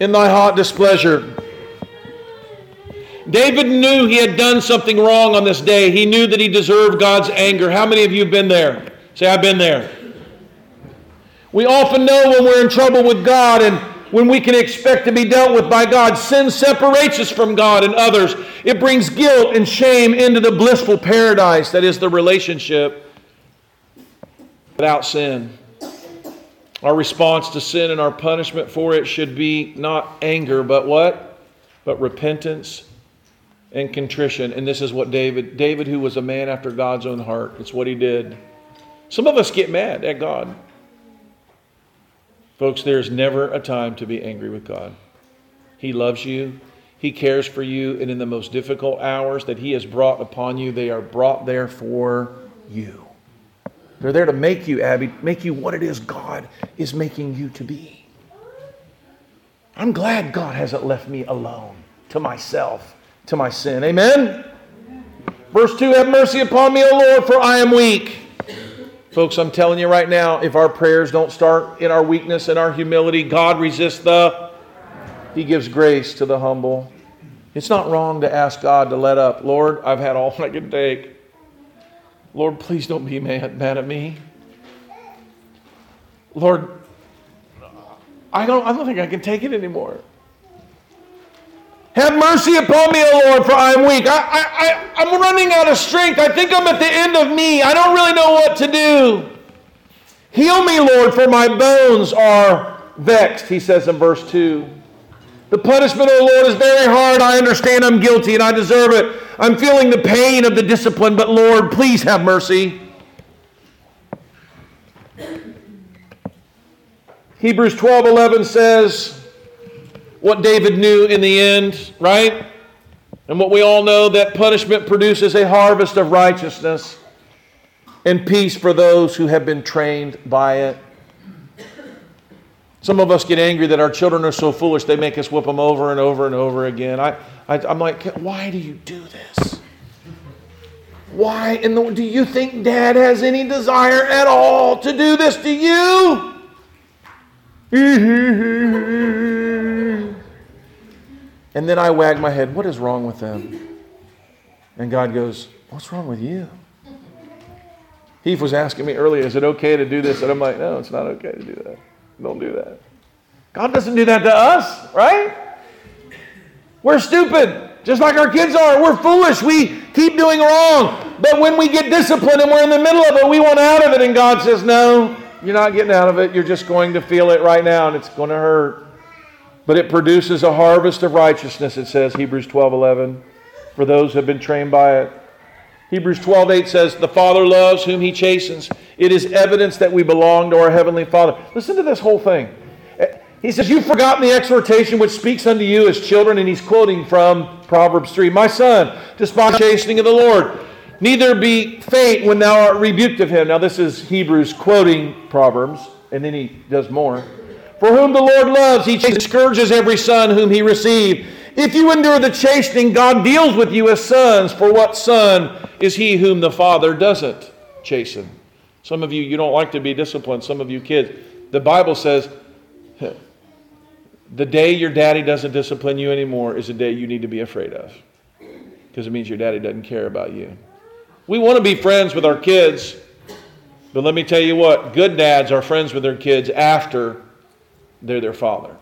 in thy hot displeasure. David knew he had done something wrong on this day. He knew that he deserved God's anger. How many of you have been there? Say, I've been there. We often know when we're in trouble with God and when we can expect to be dealt with by God. Sin separates us from God and others. It brings guilt and shame into the blissful paradise that is the relationship without sin. Our response to sin and our punishment for it should be not anger, but what? But repentance and contrition. And this is what David, David, who was a man after God's own heart, it's what he did. Some of us get mad at God. Folks, there's never a time to be angry with God. He loves you, He cares for you, and in the most difficult hours that He has brought upon you, they are brought there for you. They're there to make you, Abby, make you what it is God is making you to be. I'm glad God hasn't left me alone to myself, to my sin. Amen? Verse 2 Have mercy upon me, O Lord, for I am weak. Folks, I'm telling you right now, if our prayers don't start in our weakness and our humility, God resists the, He gives grace to the humble. It's not wrong to ask God to let up. Lord, I've had all I can take. Lord, please don't be mad, mad at me. Lord, I don't, I don't think I can take it anymore. Have mercy upon me, O Lord, for I am weak. I, I, I, I'm running out of strength. I think I'm at the end of me. I don't really know what to do. Heal me, Lord, for my bones are vexed, he says in verse 2. The punishment, O Lord, is very hard. I understand I'm guilty and I deserve it. I'm feeling the pain of the discipline, but Lord, please have mercy. Hebrews 12 11 says, what David knew in the end, right? And what we all know that punishment produces a harvest of righteousness and peace for those who have been trained by it. Some of us get angry that our children are so foolish they make us whip them over and over and over again. I, I, am like, why do you do this? Why in the, do you think dad has any desire at all to do this to you? And then I wag my head, What is wrong with them? And God goes, What's wrong with you? Heath was asking me earlier, Is it okay to do this? And I'm like, No, it's not okay to do that. Don't do that. God doesn't do that to us, right? We're stupid, just like our kids are. We're foolish. We keep doing wrong. But when we get disciplined and we're in the middle of it, we want out of it. And God says, No, you're not getting out of it. You're just going to feel it right now, and it's going to hurt but it produces a harvest of righteousness, it says, Hebrews 12 11, for those who have been trained by it. Hebrews 12 8 says, The Father loves whom he chastens. It is evidence that we belong to our Heavenly Father. Listen to this whole thing. He says, You've forgotten the exhortation which speaks unto you as children, and he's quoting from Proverbs 3. My son, despise chastening of the Lord. Neither be faint when thou art rebuked of him. Now, this is Hebrews quoting Proverbs, and then he does more. For whom the Lord loves, he scourges every son whom he received. If you endure the chastening, God deals with you as sons. For what son is he whom the Father doesn't chasten? Some of you, you don't like to be disciplined. Some of you kids. The Bible says the day your daddy doesn't discipline you anymore is a day you need to be afraid of because it means your daddy doesn't care about you. We want to be friends with our kids, but let me tell you what good dads are friends with their kids after they're their father.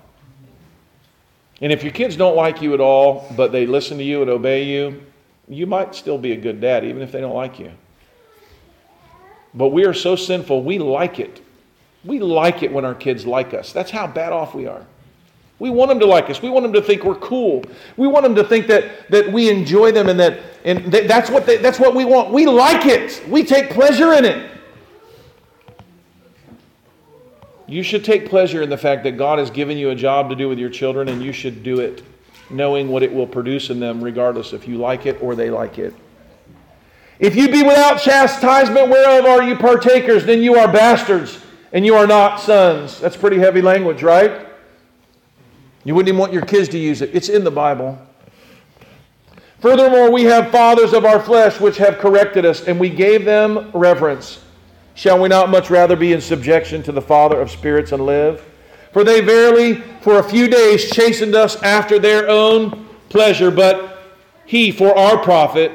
And if your kids don't like you at all, but they listen to you and obey you, you might still be a good dad, even if they don't like you. But we are so sinful, we like it. We like it when our kids like us. That's how bad off we are. We want them to like us. We want them to think we're cool. We want them to think that, that we enjoy them and that and that's, what they, that's what we want. We like it. We take pleasure in it. You should take pleasure in the fact that God has given you a job to do with your children, and you should do it knowing what it will produce in them, regardless if you like it or they like it. If you be without chastisement, whereof are you partakers? Then you are bastards, and you are not sons. That's pretty heavy language, right? You wouldn't even want your kids to use it. It's in the Bible. Furthermore, we have fathers of our flesh which have corrected us, and we gave them reverence. Shall we not much rather be in subjection to the Father of spirits and live? For they verily for a few days chastened us after their own pleasure, but he for our profit.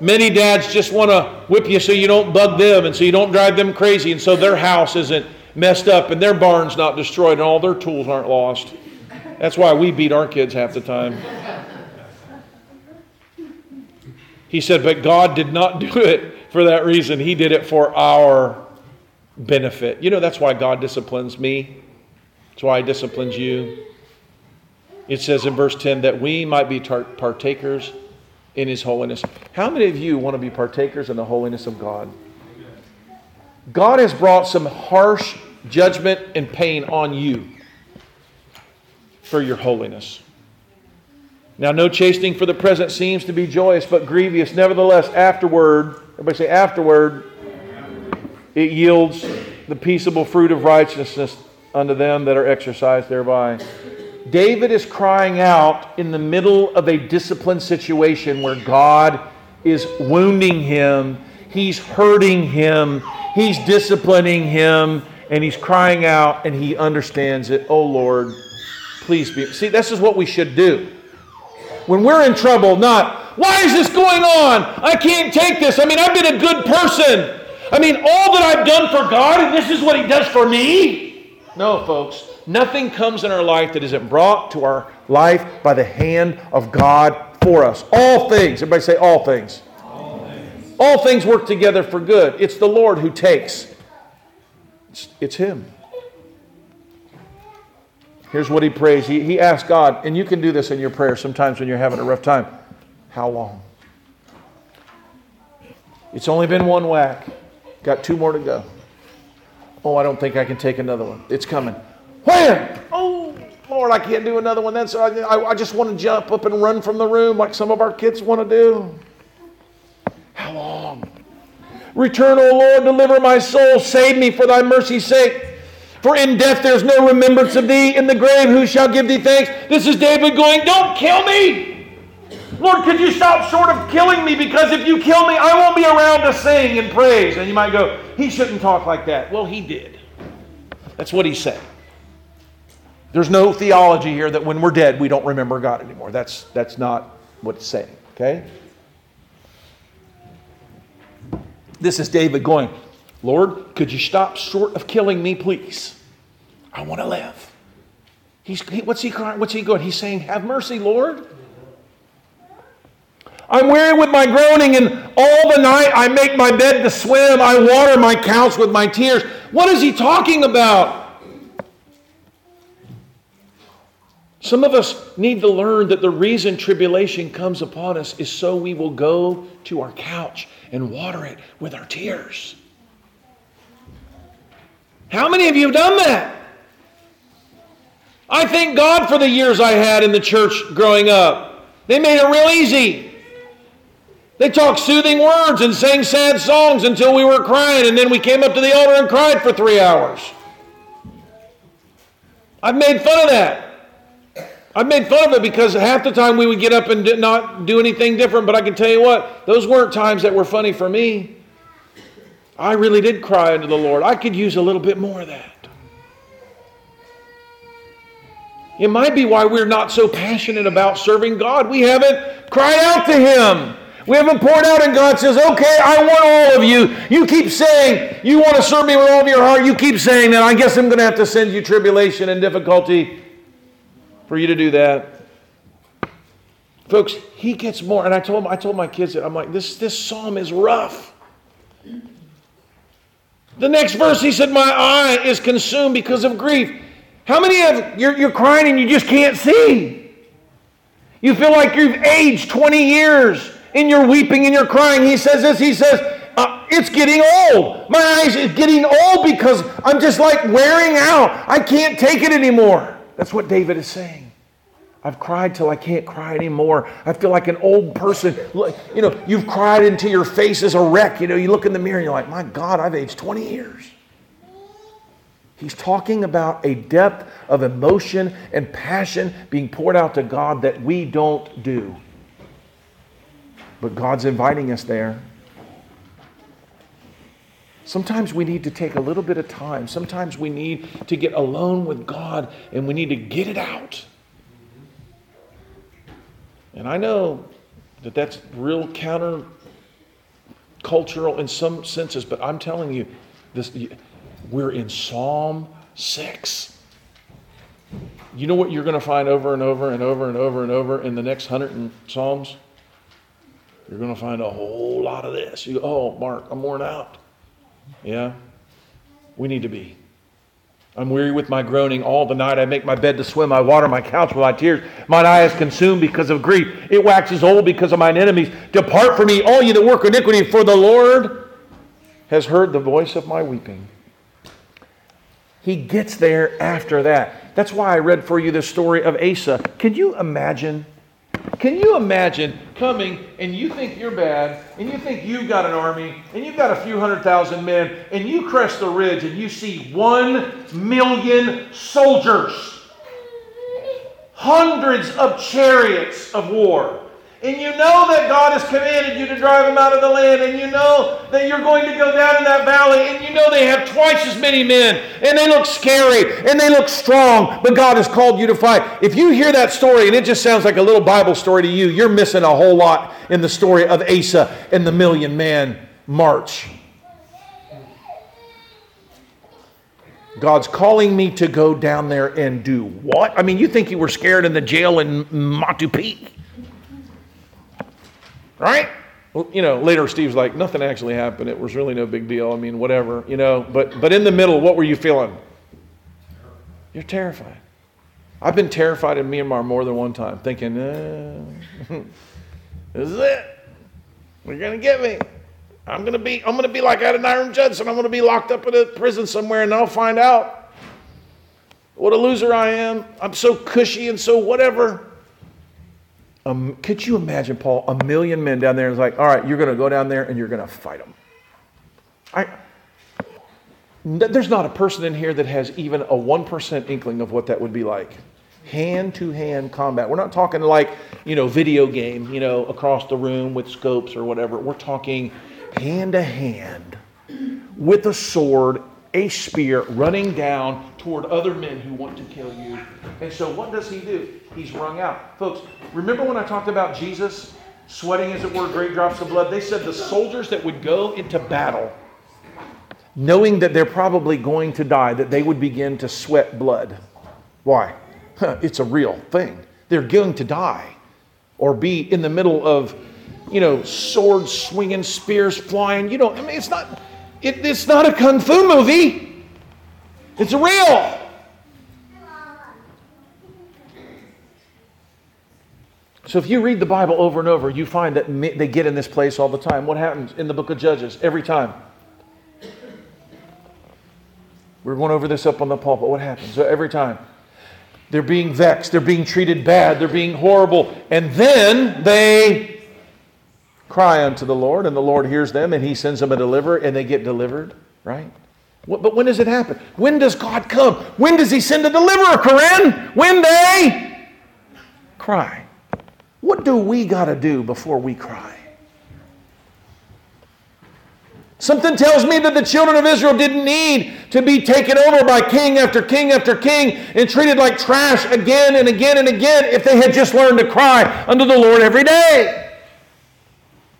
Many dads just want to whip you so you don't bug them and so you don't drive them crazy, and so their house isn't messed up and their barn's not destroyed and all their tools aren't lost. That's why we beat our kids half the time. He said, But God did not do it for that reason. He did it for our benefit. You know, that's why God disciplines me, that's why He disciplines you. It says in verse 10 that we might be tar- partakers in His holiness. How many of you want to be partakers in the holiness of God? God has brought some harsh judgment and pain on you for your holiness. Now, no chastening for the present seems to be joyous, but grievous. Nevertheless, afterward, everybody say, afterward, it yields the peaceable fruit of righteousness unto them that are exercised thereby. David is crying out in the middle of a disciplined situation where God is wounding him. he's hurting him, he's disciplining him, and he's crying out, and he understands it. Oh Lord, please be. See, this is what we should do. When we're in trouble, not, why is this going on? I can't take this. I mean, I've been a good person. I mean, all that I've done for God, and this is what He does for me. No, folks. Nothing comes in our life that isn't brought to our life by the hand of God for us. All things. Everybody say, all things. All things, all things work together for good. It's the Lord who takes, it's, it's Him. Here's what he prays. He, he asks God, and you can do this in your prayer sometimes when you're having a rough time. How long? It's only been one whack. Got two more to go. Oh, I don't think I can take another one. It's coming. When? Oh, Lord, I can't do another one. That's I, I just want to jump up and run from the room like some of our kids want to do. How long? Return, O Lord, deliver my soul, save me for thy mercy's sake. For in death there's no remembrance of thee. In the grave, who shall give thee thanks? This is David going, Don't kill me. Lord, could you stop short of killing me? Because if you kill me, I won't be around to sing and praise. And you might go, He shouldn't talk like that. Well, he did. That's what he said. There's no theology here that when we're dead, we don't remember God anymore. That's, that's not what it's saying, okay? This is David going, Lord, could you stop short of killing me, please? I want to live. He's, he, what's he crying? What's he going? He's saying, Have mercy, Lord. I'm weary with my groaning, and all the night I make my bed to swim. I water my couch with my tears. What is he talking about? Some of us need to learn that the reason tribulation comes upon us is so we will go to our couch and water it with our tears. How many of you have done that? I thank God for the years I had in the church growing up. They made it real easy. They talked soothing words and sang sad songs until we were crying, and then we came up to the altar and cried for three hours. I've made fun of that. I've made fun of it because half the time we would get up and not do anything different, but I can tell you what, those weren't times that were funny for me. I really did cry unto the Lord. I could use a little bit more of that. It might be why we're not so passionate about serving God. We haven't cried out to Him. We haven't poured out, and God says, Okay, I want all of you. You keep saying you want to serve me with all of your heart. You keep saying that. I guess I'm going to have to send you tribulation and difficulty for you to do that. Folks, He gets more. And I told, I told my kids that I'm like, this, this psalm is rough. The next verse, he said, My eye is consumed because of grief. How many of you're, you're crying and you just can't see? You feel like you've aged 20 years and you're weeping and you're crying. He says this, he says, uh, It's getting old. My eyes is getting old because I'm just like wearing out. I can't take it anymore. That's what David is saying. I've cried till I can't cry anymore. I feel like an old person. You know, you've cried until your face is a wreck. You know, you look in the mirror and you're like, my God, I've aged 20 years. He's talking about a depth of emotion and passion being poured out to God that we don't do. But God's inviting us there. Sometimes we need to take a little bit of time. Sometimes we need to get alone with God and we need to get it out. And I know that that's real counter cultural in some senses, but I'm telling you, this we're in Psalm 6. You know what you're going to find over and over and over and over and over in the next hundred Psalms? You're going to find a whole lot of this. You go, oh, Mark, I'm worn out. Yeah, we need to be. I'm weary with my groaning all the night. I make my bed to swim. I water my couch with my tears. Mine eye is consumed because of grief. It waxes old because of mine enemies. Depart from me, all you that work iniquity, for the Lord has heard the voice of my weeping. He gets there after that. That's why I read for you the story of Asa. Can you imagine? Can you imagine coming and you think you're bad and you think you've got an army and you've got a few hundred thousand men and you crest the ridge and you see one million soldiers, hundreds of chariots of war. And you know that God has commanded you to drive them out of the land, and you know that you're going to go down in that valley, and you know they have twice as many men, and they look scary, and they look strong, but God has called you to fight. If you hear that story and it just sounds like a little Bible story to you, you're missing a whole lot in the story of Asa and the million man march. God's calling me to go down there and do what? I mean, you think you were scared in the jail in Matu Peak? Right? Well, you know, later Steve's like, nothing actually happened. It was really no big deal. I mean, whatever, you know. But but in the middle, what were you feeling? You're terrified. I've been terrified in Myanmar more than one time, thinking, uh, this is it. You're gonna get me. I'm gonna be I'm gonna be like Adoniram Judson. I'm gonna be locked up in a prison somewhere, and I'll find out what a loser I am. I'm so cushy and so whatever. Um, could you imagine, Paul, a million men down there is like, all right, you're going to go down there and you're going to fight them. I, there's not a person in here that has even a 1% inkling of what that would be like. Hand to hand combat. We're not talking like, you know, video game, you know, across the room with scopes or whatever. We're talking hand to hand with a sword, a spear, running down toward other men who want to kill you. And so, what does he do? He's wrung out. Folks, remember when I talked about Jesus sweating, as it were, great drops of blood? They said the soldiers that would go into battle, knowing that they're probably going to die, that they would begin to sweat blood. Why? It's a real thing. They're going to die or be in the middle of you know, swords swinging, spears flying. You know, I mean, it's not, it, it's not a kung fu movie. It's real. So if you read the Bible over and over, you find that they get in this place all the time. What happens in the book of Judges? Every time. We're going over this up on the pulpit. What happens? So every time. They're being vexed, they're being treated bad, they're being horrible, and then they cry unto the Lord, and the Lord hears them, and He sends them a deliverer, and they get delivered, right? But when does it happen? When does God come? When does He send a deliverer, Corinne? When they cry. What do we got to do before we cry? Something tells me that the children of Israel didn't need to be taken over by king after king after king and treated like trash again and again and again if they had just learned to cry unto the Lord every day.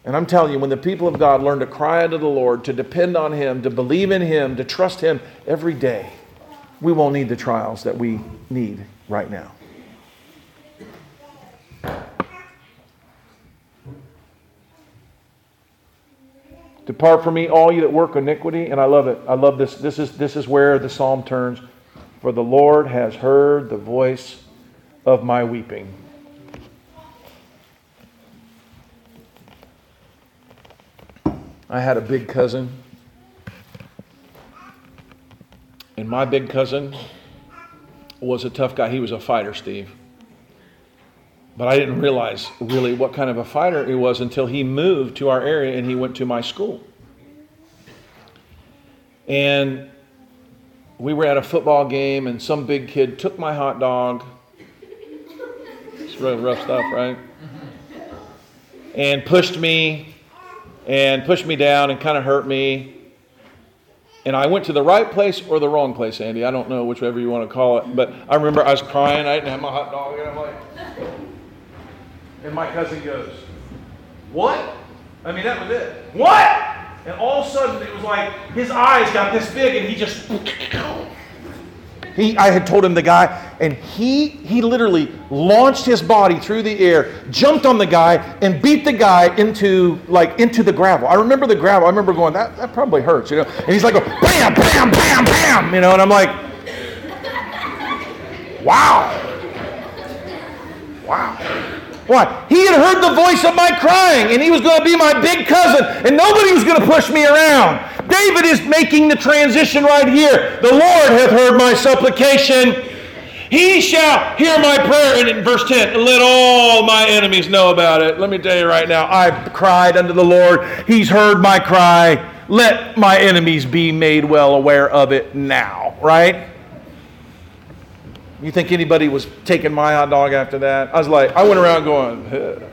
And I'm telling you, when the people of God learn to cry unto the Lord, to depend on Him, to believe in Him, to trust Him every day, we won't need the trials that we need right now. Depart from me, all you that work iniquity. And I love it. I love this. This is, this is where the psalm turns. For the Lord has heard the voice of my weeping. I had a big cousin, and my big cousin was a tough guy. He was a fighter, Steve. But I didn't realize really what kind of a fighter he was until he moved to our area and he went to my school. And we were at a football game, and some big kid took my hot dog. It's really rough stuff, right? And pushed me and pushed me down and kind of hurt me. And I went to the right place or the wrong place, Andy. I don't know whichever you want to call it. But I remember I was crying. I didn't have my hot dog. And I'm like, and my cousin goes, What? I mean, that was it. What? And all of a sudden, it was like his eyes got this big and he just he, I had told him the guy, and he, he literally launched his body through the air, jumped on the guy, and beat the guy into like into the gravel. I remember the gravel. I remember going, that, that probably hurts, you know. And he's like, bam, bam, bam, bam, you know. And I'm like, wow, wow. Why? He had heard the voice of my crying, and he was going to be my big cousin, and nobody was going to push me around. David is making the transition right here. The Lord hath heard my supplication. He shall hear my prayer. And in verse 10, let all my enemies know about it. Let me tell you right now, I cried unto the Lord. He's heard my cry. Let my enemies be made well aware of it now, right? You think anybody was taking my hot dog after that? I was like, I went around going,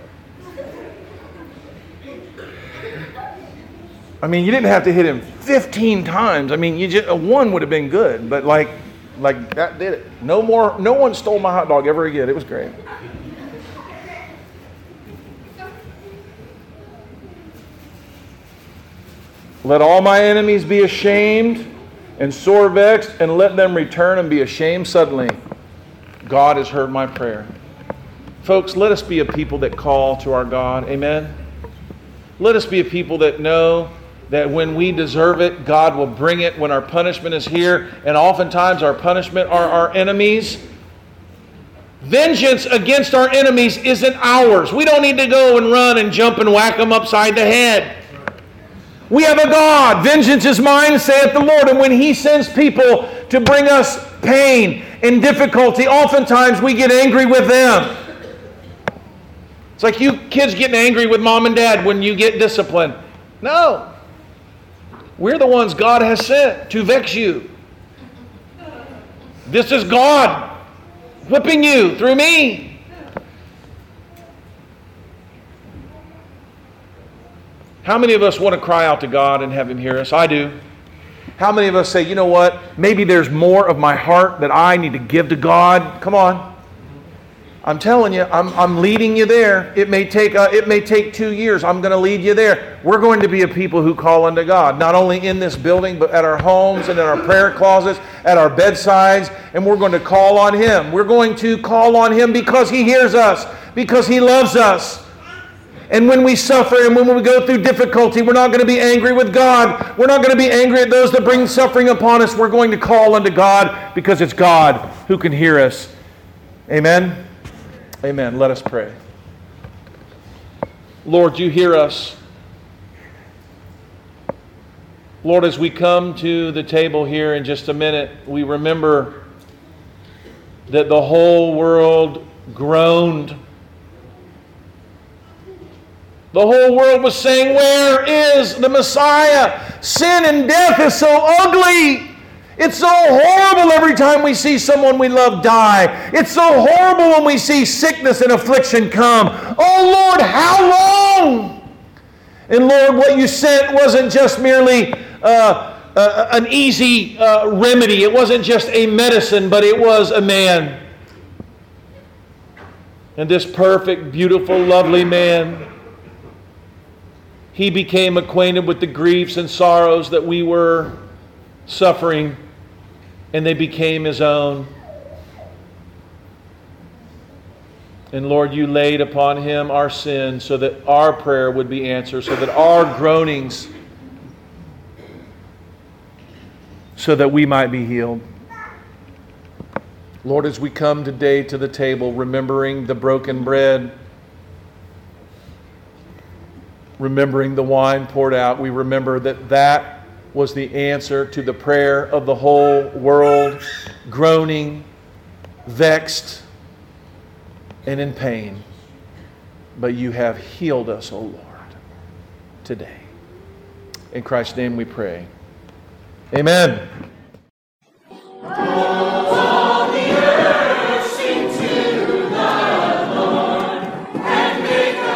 I mean, you didn't have to hit him 15 times. I mean, you just, one would have been good, but like, like that did it. No more, no one stole my hot dog ever again. It was great. Let all my enemies be ashamed and sore vexed, and let them return and be ashamed suddenly. God has heard my prayer. Folks, let us be a people that call to our God. Amen. Let us be a people that know that when we deserve it, God will bring it when our punishment is here. And oftentimes, our punishment are our enemies. Vengeance against our enemies isn't ours. We don't need to go and run and jump and whack them upside the head. We have a God. Vengeance is mine, saith the Lord. And when He sends people to bring us pain and difficulty, oftentimes we get angry with them. It's like you kids getting angry with mom and dad when you get disciplined. No. We're the ones God has sent to vex you. This is God whipping you through me. How many of us want to cry out to God and have Him hear us? I do. How many of us say, you know what? Maybe there's more of my heart that I need to give to God? Come on. I'm telling you, I'm, I'm leading you there. It may take uh, it may take two years. I'm going to lead you there. We're going to be a people who call unto God, not only in this building, but at our homes and in our prayer closets, at our bedsides, and we're going to call on Him. We're going to call on Him because He hears us, because He loves us. And when we suffer and when we go through difficulty, we're not going to be angry with God. We're not going to be angry at those that bring suffering upon us. We're going to call unto God because it's God who can hear us. Amen. Amen. Let us pray. Lord, you hear us. Lord, as we come to the table here in just a minute, we remember that the whole world groaned the whole world was saying, Where is the Messiah? Sin and death is so ugly. It's so horrible every time we see someone we love die. It's so horrible when we see sickness and affliction come. Oh Lord, how long? And Lord, what you sent wasn't just merely uh, uh, an easy uh, remedy, it wasn't just a medicine, but it was a man. And this perfect, beautiful, lovely man he became acquainted with the griefs and sorrows that we were suffering, and they became his own. And Lord, you laid upon him our sin so that our prayer would be answered, so that our groanings, so that we might be healed. Lord, as we come today to the table, remembering the broken bread, remembering the wine poured out, we remember that that was the answer to the prayer of the whole world, groaning, vexed, and in pain. But you have healed us, O Lord, today. In Christ's name we pray. Amen.